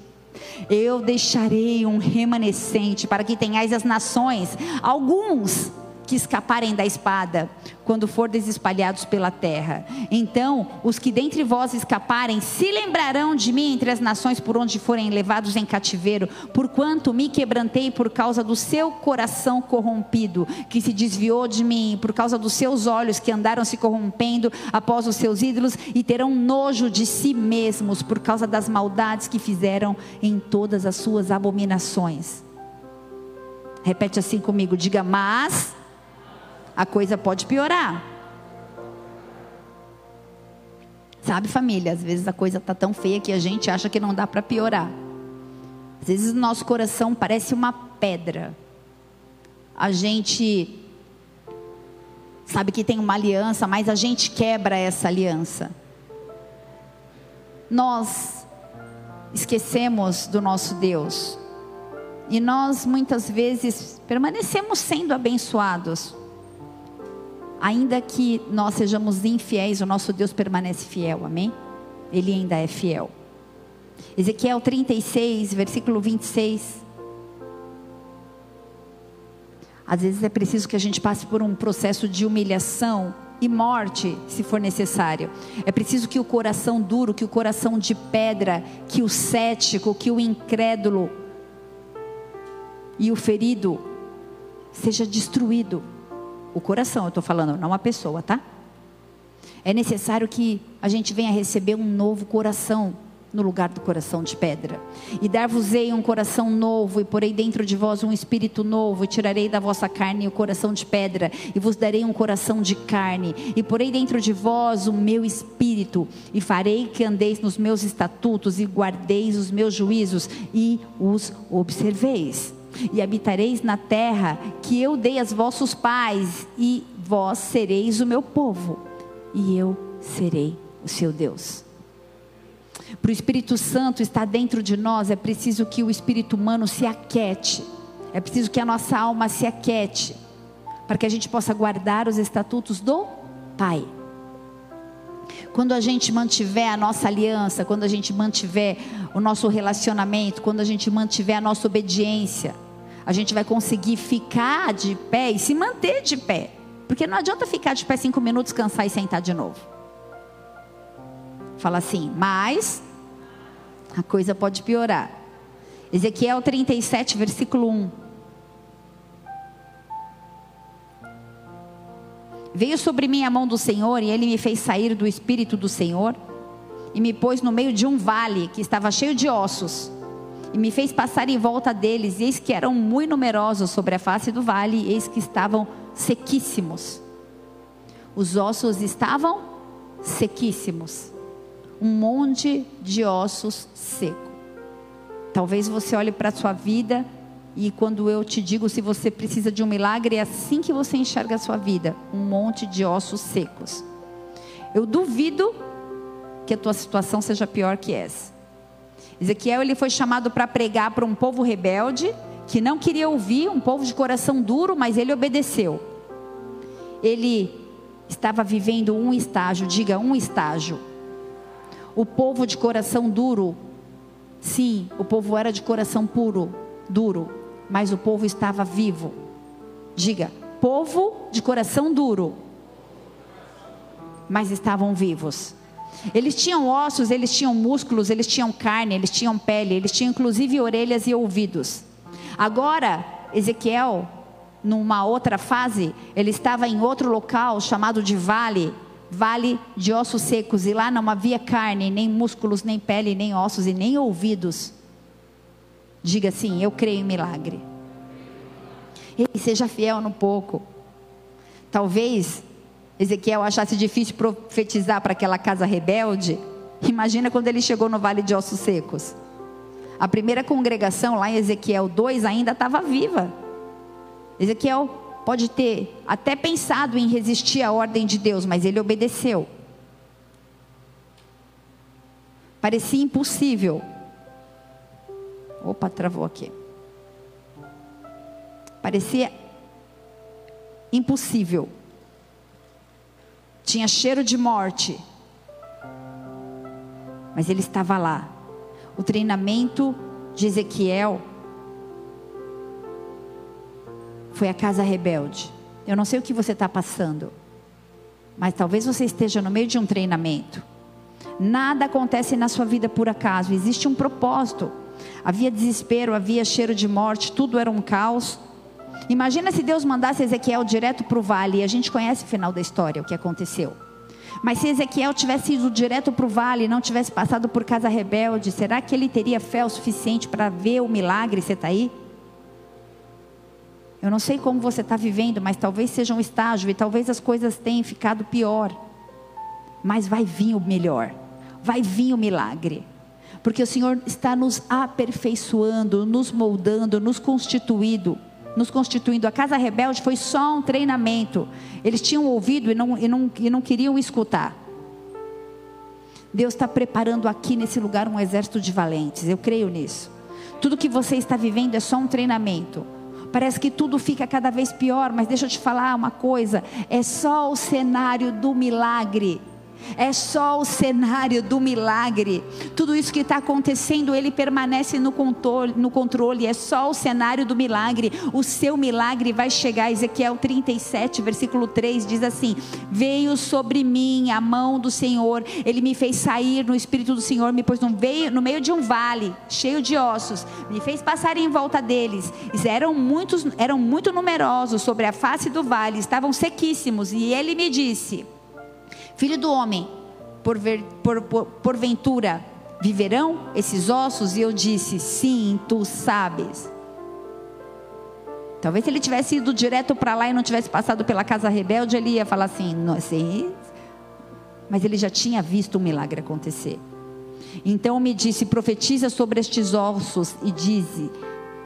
Eu deixarei um remanescente para que tenhais as nações, alguns que escaparem da espada, quando fordes espalhados pela terra. Então, os que dentre vós escaparem se lembrarão de mim entre as nações por onde forem levados em cativeiro, porquanto me quebrantei por causa do seu coração corrompido, que se desviou de mim, por causa dos seus olhos que andaram se corrompendo após os seus ídolos e terão nojo de si mesmos por causa das maldades que fizeram em todas as suas abominações. Repete assim comigo, diga: Mas a coisa pode piorar. Sabe, família, às vezes a coisa está tão feia que a gente acha que não dá para piorar. Às vezes o nosso coração parece uma pedra. A gente sabe que tem uma aliança, mas a gente quebra essa aliança. Nós esquecemos do nosso Deus. E nós muitas vezes permanecemos sendo abençoados ainda que nós sejamos infiéis, o nosso Deus permanece fiel, amém? Ele ainda é fiel. Ezequiel 36, versículo 26. Às vezes é preciso que a gente passe por um processo de humilhação e morte, se for necessário. É preciso que o coração duro, que o coração de pedra, que o cético, que o incrédulo e o ferido seja destruído o coração, eu estou falando, não a pessoa, tá? É necessário que a gente venha receber um novo coração no lugar do coração de pedra. E dar-vos-ei um coração novo, e porei dentro de vós um espírito novo, e tirarei da vossa carne o coração de pedra, e vos darei um coração de carne, e porei dentro de vós o meu espírito, e farei que andeis nos meus estatutos, e guardeis os meus juízos, e os observeis e habitareis na terra que eu dei aos vossos pais, e vós sereis o meu povo, e eu serei o seu Deus. Para o Espírito Santo estar dentro de nós, é preciso que o espírito humano se aquete, é preciso que a nossa alma se aquete, para que a gente possa guardar os estatutos do Pai. Quando a gente mantiver a nossa aliança, quando a gente mantiver o nosso relacionamento, quando a gente mantiver a nossa obediência, a gente vai conseguir ficar de pé e se manter de pé. Porque não adianta ficar de pé cinco minutos, cansar e sentar de novo. Fala assim, mas a coisa pode piorar. Ezequiel 37, versículo 1. Veio sobre mim a mão do Senhor e ele me fez sair do espírito do Senhor e me pôs no meio de um vale que estava cheio de ossos e me fez passar em volta deles, e eis que eram muito numerosos sobre a face do vale, e eis que estavam sequíssimos. Os ossos estavam sequíssimos. Um monte de ossos seco. Talvez você olhe para a sua vida e quando eu te digo se você precisa de um milagre, é assim que você enxerga a sua vida, um monte de ossos secos. Eu duvido que a tua situação seja pior que essa. Ezequiel ele foi chamado para pregar para um povo rebelde que não queria ouvir, um povo de coração duro, mas ele obedeceu. Ele estava vivendo um estágio, diga um estágio. O povo de coração duro, sim, o povo era de coração puro, duro, mas o povo estava vivo. Diga, povo de coração duro, mas estavam vivos. Eles tinham ossos, eles tinham músculos, eles tinham carne, eles tinham pele, eles tinham inclusive orelhas e ouvidos. Agora, Ezequiel, numa outra fase, ele estava em outro local chamado de vale, vale de ossos secos, e lá não havia carne, nem músculos, nem pele, nem ossos e nem ouvidos. Diga assim: Eu creio em milagre. E seja fiel no pouco. Talvez Ezequiel achasse difícil profetizar para aquela casa rebelde, imagina quando ele chegou no vale de ossos secos. A primeira congregação lá em Ezequiel 2 ainda estava viva. Ezequiel pode ter até pensado em resistir à ordem de Deus, mas ele obedeceu. Parecia impossível. Opa, travou aqui. Parecia impossível. Tinha cheiro de morte. Mas ele estava lá. O treinamento de Ezequiel foi a casa rebelde. Eu não sei o que você está passando, mas talvez você esteja no meio de um treinamento. Nada acontece na sua vida por acaso, existe um propósito. Havia desespero, havia cheiro de morte, tudo era um caos. Imagina se Deus mandasse Ezequiel direto para o vale, e a gente conhece o final da história, o que aconteceu. Mas se Ezequiel tivesse ido direto para o vale, não tivesse passado por casa rebelde, será que ele teria fé o suficiente para ver o milagre? Você está aí? Eu não sei como você está vivendo, mas talvez seja um estágio e talvez as coisas tenham ficado pior. Mas vai vir o melhor, vai vir o milagre. Porque o Senhor está nos aperfeiçoando, nos moldando, nos constituindo nos constituindo. A casa rebelde foi só um treinamento. Eles tinham ouvido e não, e não, e não queriam escutar. Deus está preparando aqui nesse lugar um exército de valentes. Eu creio nisso. Tudo que você está vivendo é só um treinamento. Parece que tudo fica cada vez pior, mas deixa eu te falar uma coisa: é só o cenário do milagre. É só o cenário do milagre. Tudo isso que está acontecendo, ele permanece no controle, no controle. É só o cenário do milagre. O seu milagre vai chegar. Ezequiel 37, versículo 3 diz assim: Veio sobre mim a mão do Senhor. Ele me fez sair no espírito do Senhor, me pôs no meio, no meio de um vale cheio de ossos. Me fez passar em volta deles. Eram muitos, eram muito numerosos sobre a face do vale. Estavam sequíssimos. E ele me disse: Filho do homem, por, ver, por, por, porventura viverão esses ossos? E eu disse: Sim, tu sabes. Talvez se ele tivesse ido direto para lá e não tivesse passado pela casa rebelde, ele ia falar assim: não sei. Mas ele já tinha visto o um milagre acontecer. Então me disse: profetiza sobre estes ossos e dize: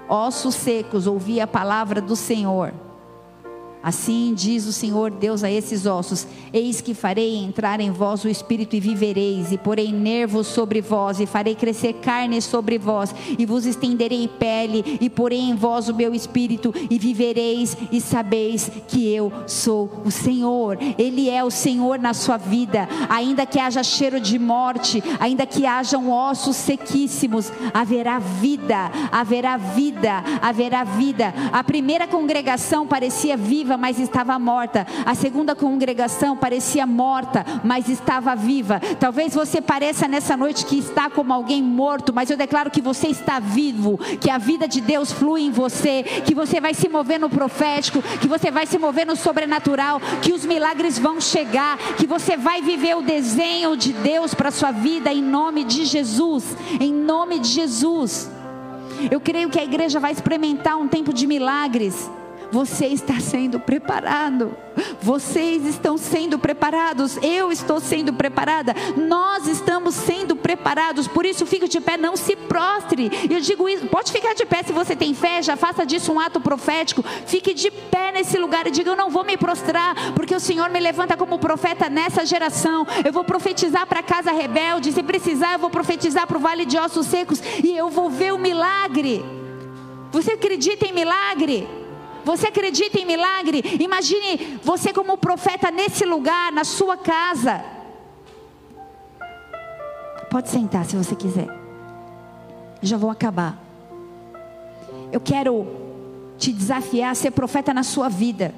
ossos secos, ouvi a palavra do Senhor. Assim diz o Senhor Deus a esses ossos: Eis que farei entrar em vós o espírito e vivereis, e porei nervos sobre vós, e farei crescer carne sobre vós, e vos estenderei pele, e porei em vós o meu espírito, e vivereis, e sabeis que eu sou o Senhor. Ele é o Senhor na sua vida, ainda que haja cheiro de morte, ainda que hajam ossos sequíssimos, haverá vida, haverá vida, haverá vida. A primeira congregação parecia viva viva, mas estava morta. A segunda congregação parecia morta, mas estava viva. Talvez você pareça nessa noite que está como alguém morto, mas eu declaro que você está vivo, que a vida de Deus flui em você, que você vai se mover no profético, que você vai se mover no sobrenatural, que os milagres vão chegar, que você vai viver o desenho de Deus para sua vida em nome de Jesus. Em nome de Jesus. Eu creio que a igreja vai experimentar um tempo de milagres. Você está sendo preparado. Vocês estão sendo preparados. Eu estou sendo preparada. Nós estamos sendo preparados. Por isso, fique de pé, não se prostre. Eu digo isso. Pode ficar de pé se você tem fé. Já faça disso um ato profético. Fique de pé nesse lugar e diga: Eu não vou me prostrar, porque o Senhor me levanta como profeta nessa geração. Eu vou profetizar para a casa rebelde. Se precisar, eu vou profetizar para o vale de ossos secos e eu vou ver o milagre. Você acredita em milagre? Você acredita em milagre? Imagine você como profeta nesse lugar, na sua casa. Pode sentar se você quiser. Já vou acabar. Eu quero te desafiar a ser profeta na sua vida.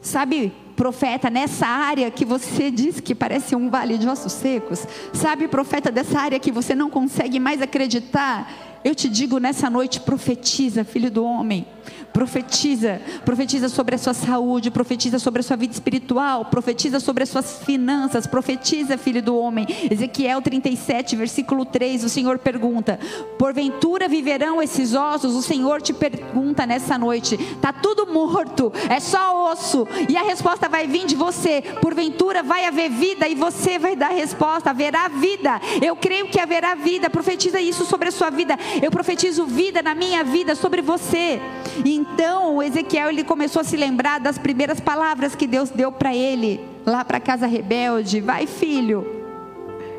Sabe, profeta, nessa área que você diz que parece um vale de ossos secos. Sabe, profeta, dessa área que você não consegue mais acreditar. Eu te digo nessa noite, profetiza, filho do homem. Profetiza, profetiza sobre a sua saúde, profetiza sobre a sua vida espiritual, profetiza sobre as suas finanças, profetiza, filho do homem. Ezequiel 37, versículo 3, o Senhor pergunta: Porventura viverão esses ossos? O Senhor te pergunta nessa noite: Tá tudo morto, é só osso. E a resposta vai vir de você: Porventura vai haver vida e você vai dar a resposta: haverá vida. Eu creio que haverá vida. Profetiza isso sobre a sua vida. Eu profetizo vida na minha vida sobre você. E Então, Ezequiel ele começou a se lembrar das primeiras palavras que Deus deu para ele, lá para a casa rebelde: Vai, filho,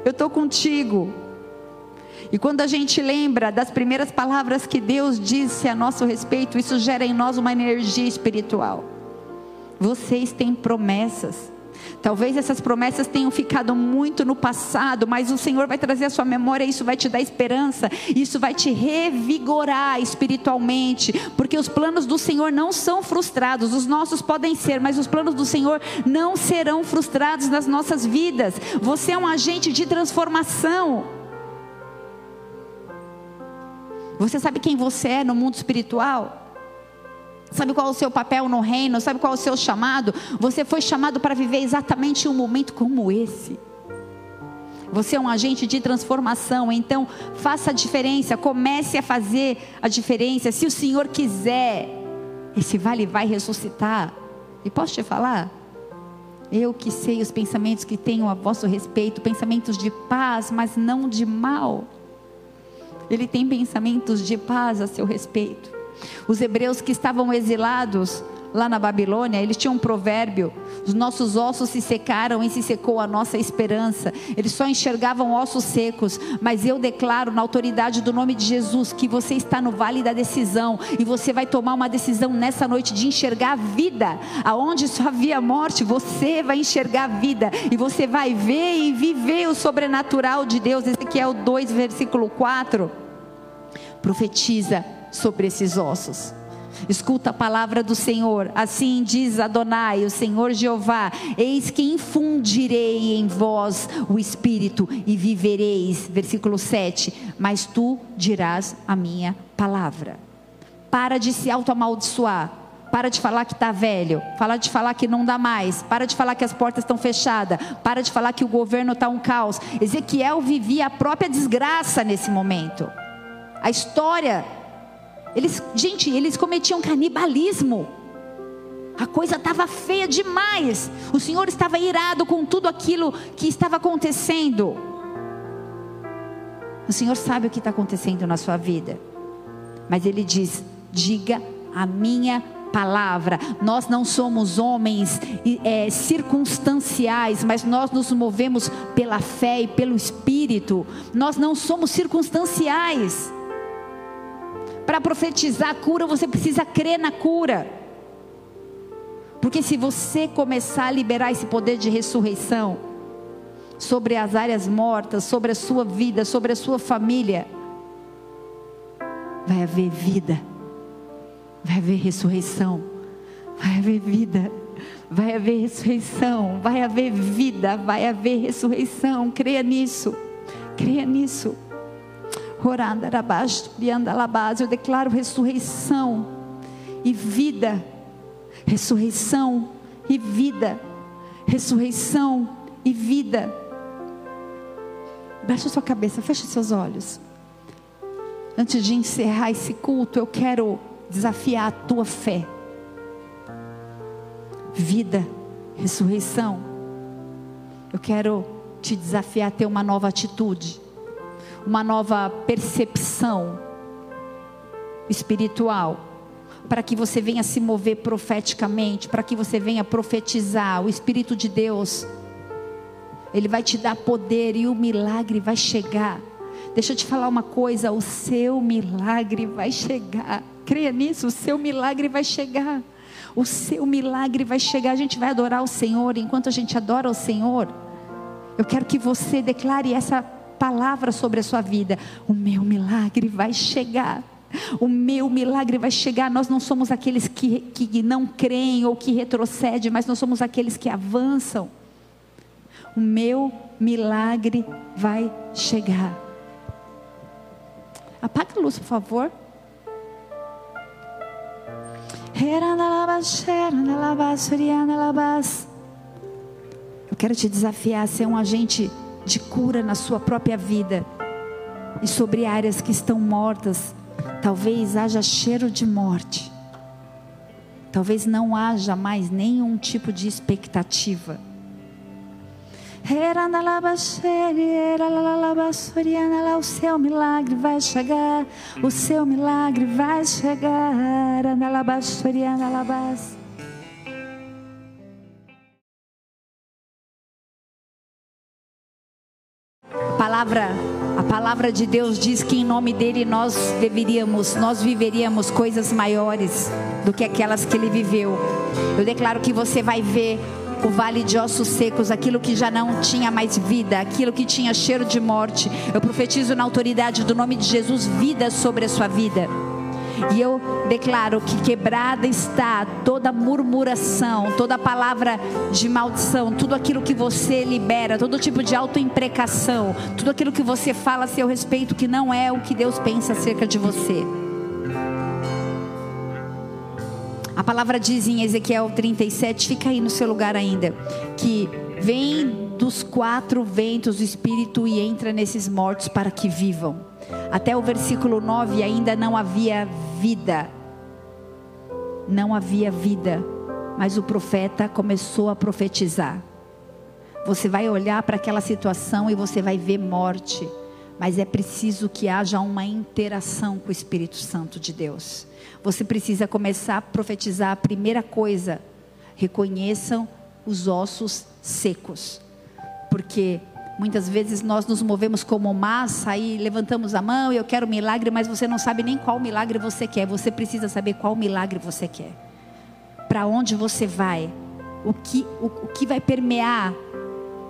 eu estou contigo. E quando a gente lembra das primeiras palavras que Deus disse a nosso respeito, isso gera em nós uma energia espiritual. Vocês têm promessas. Talvez essas promessas tenham ficado muito no passado, mas o Senhor vai trazer a sua memória, isso vai te dar esperança, isso vai te revigorar espiritualmente, porque os planos do Senhor não são frustrados, os nossos podem ser, mas os planos do Senhor não serão frustrados nas nossas vidas. Você é um agente de transformação. Você sabe quem você é no mundo espiritual? Sabe qual é o seu papel no reino? Sabe qual é o seu chamado? Você foi chamado para viver exatamente um momento como esse. Você é um agente de transformação, então faça a diferença, comece a fazer a diferença. Se o Senhor quiser, esse vale vai ressuscitar. E posso te falar? Eu que sei os pensamentos que tenho a vosso respeito, pensamentos de paz, mas não de mal. Ele tem pensamentos de paz a seu respeito. Os hebreus que estavam exilados lá na Babilônia, eles tinham um provérbio: os nossos ossos se secaram e se secou a nossa esperança. Eles só enxergavam ossos secos, mas eu declaro na autoridade do nome de Jesus que você está no vale da decisão e você vai tomar uma decisão nessa noite de enxergar a vida. Aonde só havia morte, você vai enxergar a vida e você vai ver e viver o sobrenatural de Deus. Ezequiel 2, versículo 4 profetiza sobre esses ossos. Escuta a palavra do Senhor. Assim diz Adonai, o Senhor Jeová: Eis que infundirei em vós o espírito e vivereis. Versículo 7. Mas tu dirás a minha palavra. Para de se auto-amaldiçoar. Para de falar que está velho. Para de falar que não dá mais. Para de falar que as portas estão fechadas. Para de falar que o governo está um caos. Ezequiel vivia a própria desgraça nesse momento. A história eles, gente, eles cometiam canibalismo. A coisa estava feia demais. O Senhor estava irado com tudo aquilo que estava acontecendo. O Senhor sabe o que está acontecendo na sua vida. Mas Ele diz: diga a minha palavra. Nós não somos homens é, circunstanciais, mas nós nos movemos pela fé e pelo Espírito. Nós não somos circunstanciais. Para profetizar a cura, você precisa crer na cura. Porque se você começar a liberar esse poder de ressurreição sobre as áreas mortas, sobre a sua vida, sobre a sua família, vai haver vida, vai haver ressurreição, vai haver vida, vai haver ressurreição, vai haver vida, vai haver ressurreição. Creia nisso, creia nisso. Eu declaro ressurreição e vida. Ressurreição e vida. Ressurreição e vida. Baixa sua cabeça, feche seus olhos. Antes de encerrar esse culto, eu quero desafiar a tua fé. Vida, ressurreição. Eu quero te desafiar a ter uma nova atitude uma nova percepção espiritual, para que você venha se mover profeticamente, para que você venha profetizar. O Espírito de Deus, Ele vai te dar poder e o milagre vai chegar. Deixa eu te falar uma coisa: o seu milagre vai chegar. Creia nisso, o seu milagre vai chegar. O seu milagre vai chegar. A gente vai adorar o Senhor. Enquanto a gente adora o Senhor, eu quero que você declare essa palavra sobre a sua vida: o meu milagre vai chegar. O meu milagre vai chegar. Nós não somos aqueles que, que não creem ou que retrocedem, mas nós somos aqueles que avançam. O meu milagre vai chegar. Apaga a luz, por favor. Eu quero te desafiar a ser um agente de cura na sua própria vida e sobre áreas que estão mortas. Talvez haja cheiro de morte. Talvez não haja mais nenhum tipo de expectativa. O seu milagre vai chegar, o seu milagre vai chegar. Palavra, a palavra de Deus diz que em nome dele nós deveríamos, nós viveríamos coisas maiores do que aquelas que ele viveu. Eu declaro que você vai ver o vale de ossos secos, aquilo que já não tinha mais vida, aquilo que tinha cheiro de morte. Eu profetizo na autoridade do nome de Jesus vida sobre a sua vida. E eu declaro que quebrada está toda murmuração, toda palavra de maldição, tudo aquilo que você libera, todo tipo de autoimprecação, tudo aquilo que você fala a seu respeito que não é o que Deus pensa acerca de você. A palavra diz em Ezequiel 37, fica aí no seu lugar ainda, que vem dos quatro ventos do Espírito e entra nesses mortos para que vivam. Até o versículo 9 ainda não havia vida. Não havia vida, mas o profeta começou a profetizar. Você vai olhar para aquela situação e você vai ver morte, mas é preciso que haja uma interação com o Espírito Santo de Deus você precisa começar a profetizar a primeira coisa: reconheçam os ossos secos. Porque muitas vezes nós nos movemos como massa e levantamos a mão e eu quero milagre, mas você não sabe nem qual milagre você quer. Você precisa saber qual milagre você quer. Para onde você vai? O que, o, o que vai permear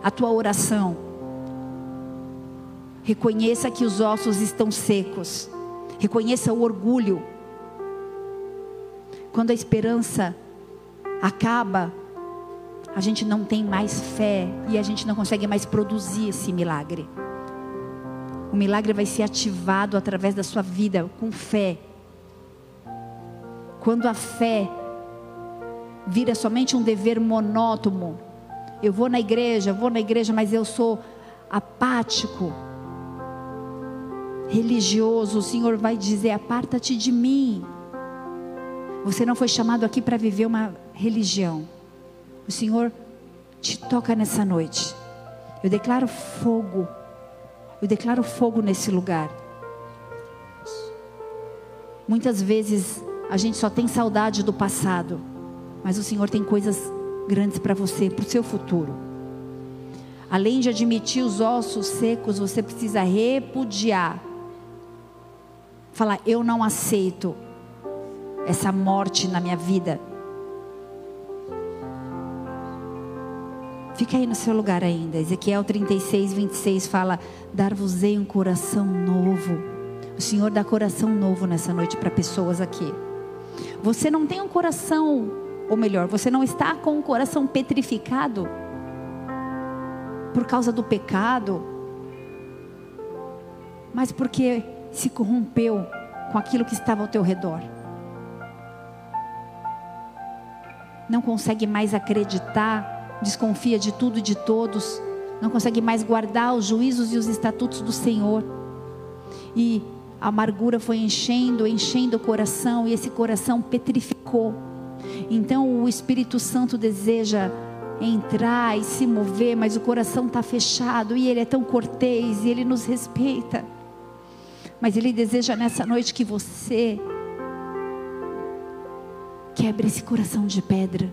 a tua oração? Reconheça que os ossos estão secos. Reconheça o orgulho quando a esperança acaba, a gente não tem mais fé e a gente não consegue mais produzir esse milagre. O milagre vai ser ativado através da sua vida com fé. Quando a fé vira somente um dever monótono, eu vou na igreja, vou na igreja, mas eu sou apático, religioso, o Senhor vai dizer: aparta-te de mim. Você não foi chamado aqui para viver uma religião. O Senhor te toca nessa noite. Eu declaro fogo. Eu declaro fogo nesse lugar. Muitas vezes a gente só tem saudade do passado, mas o Senhor tem coisas grandes para você, para o seu futuro. Além de admitir os ossos secos, você precisa repudiar. Falar, eu não aceito essa morte na minha vida. Fica aí no seu lugar ainda. Ezequiel 36, 26 fala: Dar-vos-ei um coração novo. O Senhor dá coração novo nessa noite para pessoas aqui. Você não tem um coração, ou melhor, você não está com o um coração petrificado por causa do pecado, mas porque se corrompeu com aquilo que estava ao teu redor. não consegue mais acreditar, desconfia de tudo e de todos, não consegue mais guardar os juízos e os estatutos do Senhor. E a amargura foi enchendo, enchendo o coração, e esse coração petrificou. Então o Espírito Santo deseja entrar e se mover, mas o coração está fechado e ele é tão cortês e ele nos respeita. Mas ele deseja nessa noite que você Quebre esse coração de pedra,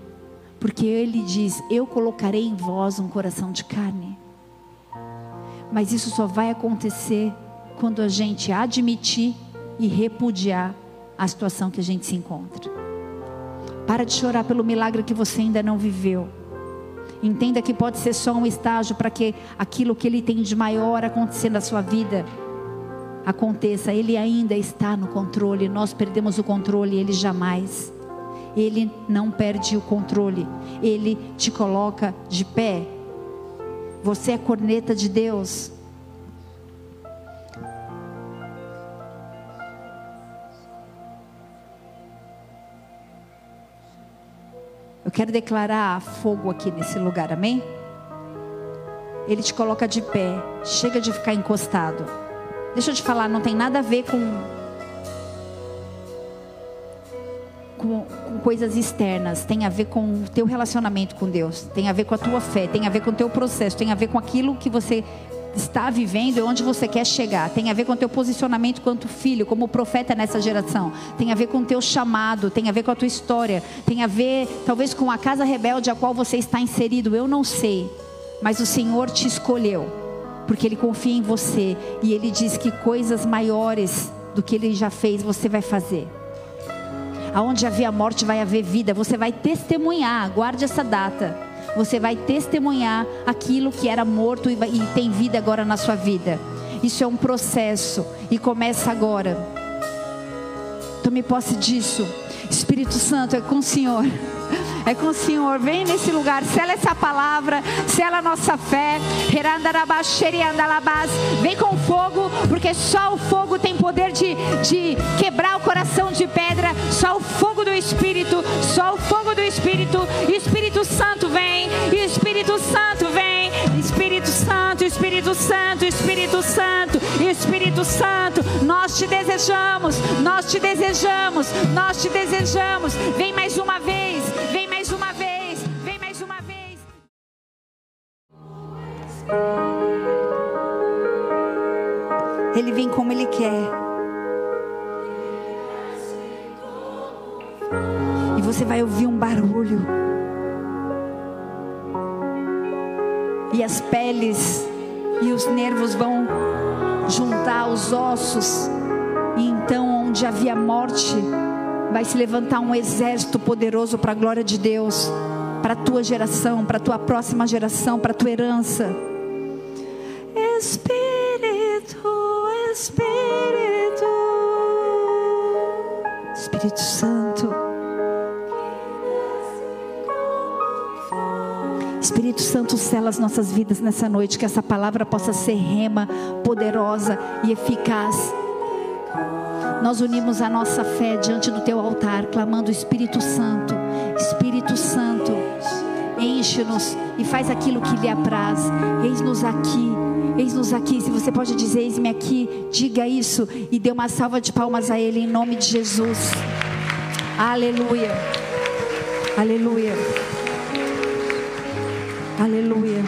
porque Ele diz: Eu colocarei em vós um coração de carne. Mas isso só vai acontecer quando a gente admitir e repudiar a situação que a gente se encontra. Para de chorar pelo milagre que você ainda não viveu. Entenda que pode ser só um estágio para que aquilo que Ele tem de maior acontecer na sua vida aconteça. Ele ainda está no controle. Nós perdemos o controle, Ele jamais. Ele não perde o controle, ele te coloca de pé. Você é corneta de Deus. Eu quero declarar fogo aqui nesse lugar, amém? Ele te coloca de pé, chega de ficar encostado. Deixa eu te falar, não tem nada a ver com com, com coisas externas, tem a ver com o teu relacionamento com Deus, tem a ver com a tua fé, tem a ver com o teu processo, tem a ver com aquilo que você está vivendo e onde você quer chegar. Tem a ver com o teu posicionamento quanto filho, como profeta nessa geração. Tem a ver com o teu chamado, tem a ver com a tua história, tem a ver talvez com a casa rebelde a qual você está inserido. Eu não sei, mas o Senhor te escolheu, porque ele confia em você e ele diz que coisas maiores do que ele já fez você vai fazer. Aonde havia morte vai haver vida. Você vai testemunhar. Guarde essa data. Você vai testemunhar aquilo que era morto e, e tem vida agora na sua vida. Isso é um processo e começa agora. Tome posse disso. Espírito Santo é com o Senhor. É com o Senhor. Vem nesse lugar, sela essa palavra, sela a nossa fé. Vem com fogo, porque só o fogo tem poder de, de quebrar o coração de pedra. Só o fogo do Espírito, só o fogo do Espírito. Espírito Santo vem, Espírito Santo vem, Espírito Santo, Espírito Santo, Espírito Santo, Espírito Santo. Nós te desejamos, nós te desejamos, nós te desejamos. Vem mais uma vez, vem mais Ele vem como ele quer. E você vai ouvir um barulho. E as peles e os nervos vão juntar os ossos. E então, onde havia morte, vai se levantar um exército poderoso para a glória de Deus, para a tua geração, para a tua próxima geração, para a tua herança. Espírito, Espírito, Espírito Santo. Espírito Santo, sela as nossas vidas nessa noite, que essa palavra possa ser rema, poderosa e eficaz nós unimos a nossa fé diante do teu altar, clamando Espírito Santo, Espírito Santo, enche-nos e faz aquilo que lhe apraz. Eis-nos aqui, eis-nos aqui. Se você pode dizer, eis-me aqui, diga isso e dê uma salva de palmas a Ele em nome de Jesus. Aleluia, aleluia, aleluia.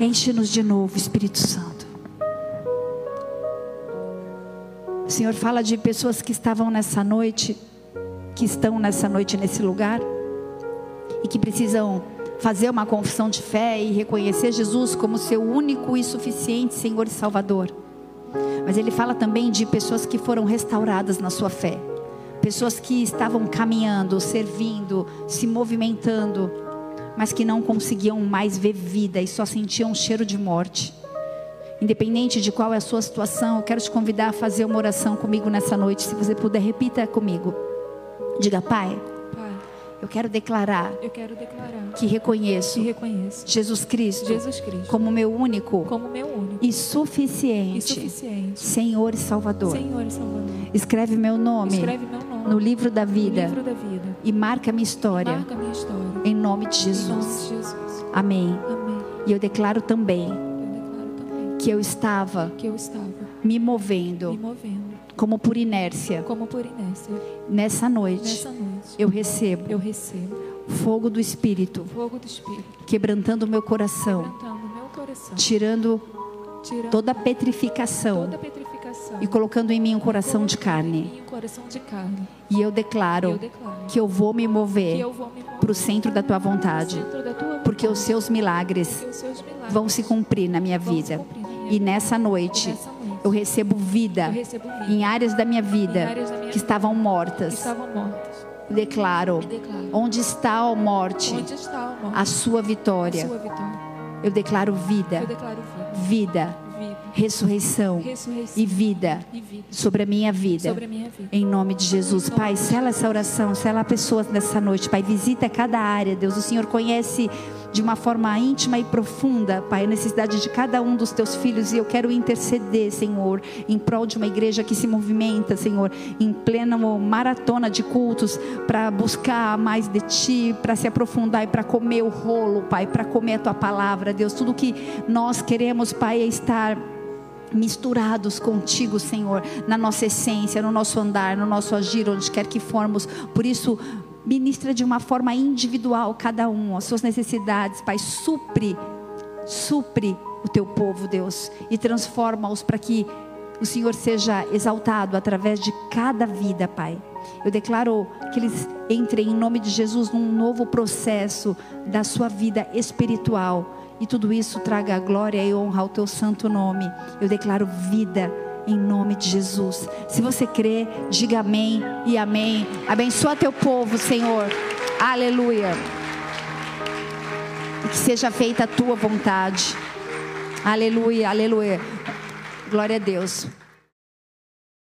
Enche-nos de novo, Espírito Santo. O Senhor fala de pessoas que estavam nessa noite, que estão nessa noite nesse lugar e que precisam fazer uma confissão de fé e reconhecer Jesus como seu único e suficiente Senhor e Salvador. Mas ele fala também de pessoas que foram restauradas na sua fé, pessoas que estavam caminhando, servindo, se movimentando, mas que não conseguiam mais ver vida e só sentiam um cheiro de morte. Independente de qual é a sua situação, eu quero te convidar a fazer uma oração comigo nessa noite. Se você puder, repita comigo. Diga, Pai. Eu quero declarar, eu quero declarar que reconheço, que reconheço Jesus Cristo, Jesus Cristo como meu único, como meu único e suficiente, e suficiente Senhor e Salvador. Senhor e Salvador. Escreve meu nome, Escreve meu nome no livro da vida, livro da vida e marca minha história, marca minha história em nome de Jesus. Nome de Jesus. Amém. Amém. E eu declaro também que eu estava que eu estava me movendo me movendo como por inércia. como por inércia. Nessa noite, Nessa noite eu recebo eu recebo fogo do Espírito, fogo do Espírito quebrantando o meu coração, quebrantando meu coração, tirando tirando toda a petrificação toda a petrificação e colocando em mim um coração de carne. um coração de carne. E eu E eu declaro declaro que eu vou me mover para o centro da tua vontade, centro da tua porque os seus milagres porque os seus milagres vão se cumprir na minha vida. E nessa noite, Nessa noite, eu recebo vida eu recebo vida em áreas da minha vida áreas da minha que estavam que mortas. estavam mortas. Declaro: E declaro onde está, ó morte, onde está a morte, a sua a vitória? sua vitória. Eu declaro Eu vida, declaro vida, vida, ressurreição ressurreição e vida e vida sobre a minha vida. sobre a minha vida. Em nome de Jesus, Pai, sela essa oração, sela pessoas nessa noite, Pai, visita cada área, Deus. O Senhor conhece de uma forma íntima e profunda, Pai, a necessidade de cada um dos teus filhos e eu quero interceder, Senhor, em prol de uma igreja que se movimenta, Senhor, em plena maratona de cultos para buscar mais de Ti, para se aprofundar e para comer o rolo, Pai, para comer a Tua palavra, Deus. Tudo que nós queremos, Pai, é estar misturados contigo, Senhor, na nossa essência, no nosso andar, no nosso agir, onde quer que formos. Por isso, ministra de uma forma individual cada um, as suas necessidades, Pai, supre, supre o teu povo, Deus, e transforma-os para que o Senhor seja exaltado através de cada vida, Pai. Eu declaro que eles entrem em nome de Jesus num novo processo da sua vida espiritual. E tudo isso traga glória e honra ao teu santo nome. Eu declaro vida em nome de Jesus. Se você crê, diga amém e amém. Abençoa teu povo, Senhor. Aleluia. E que seja feita a tua vontade. Aleluia, aleluia. Glória a Deus.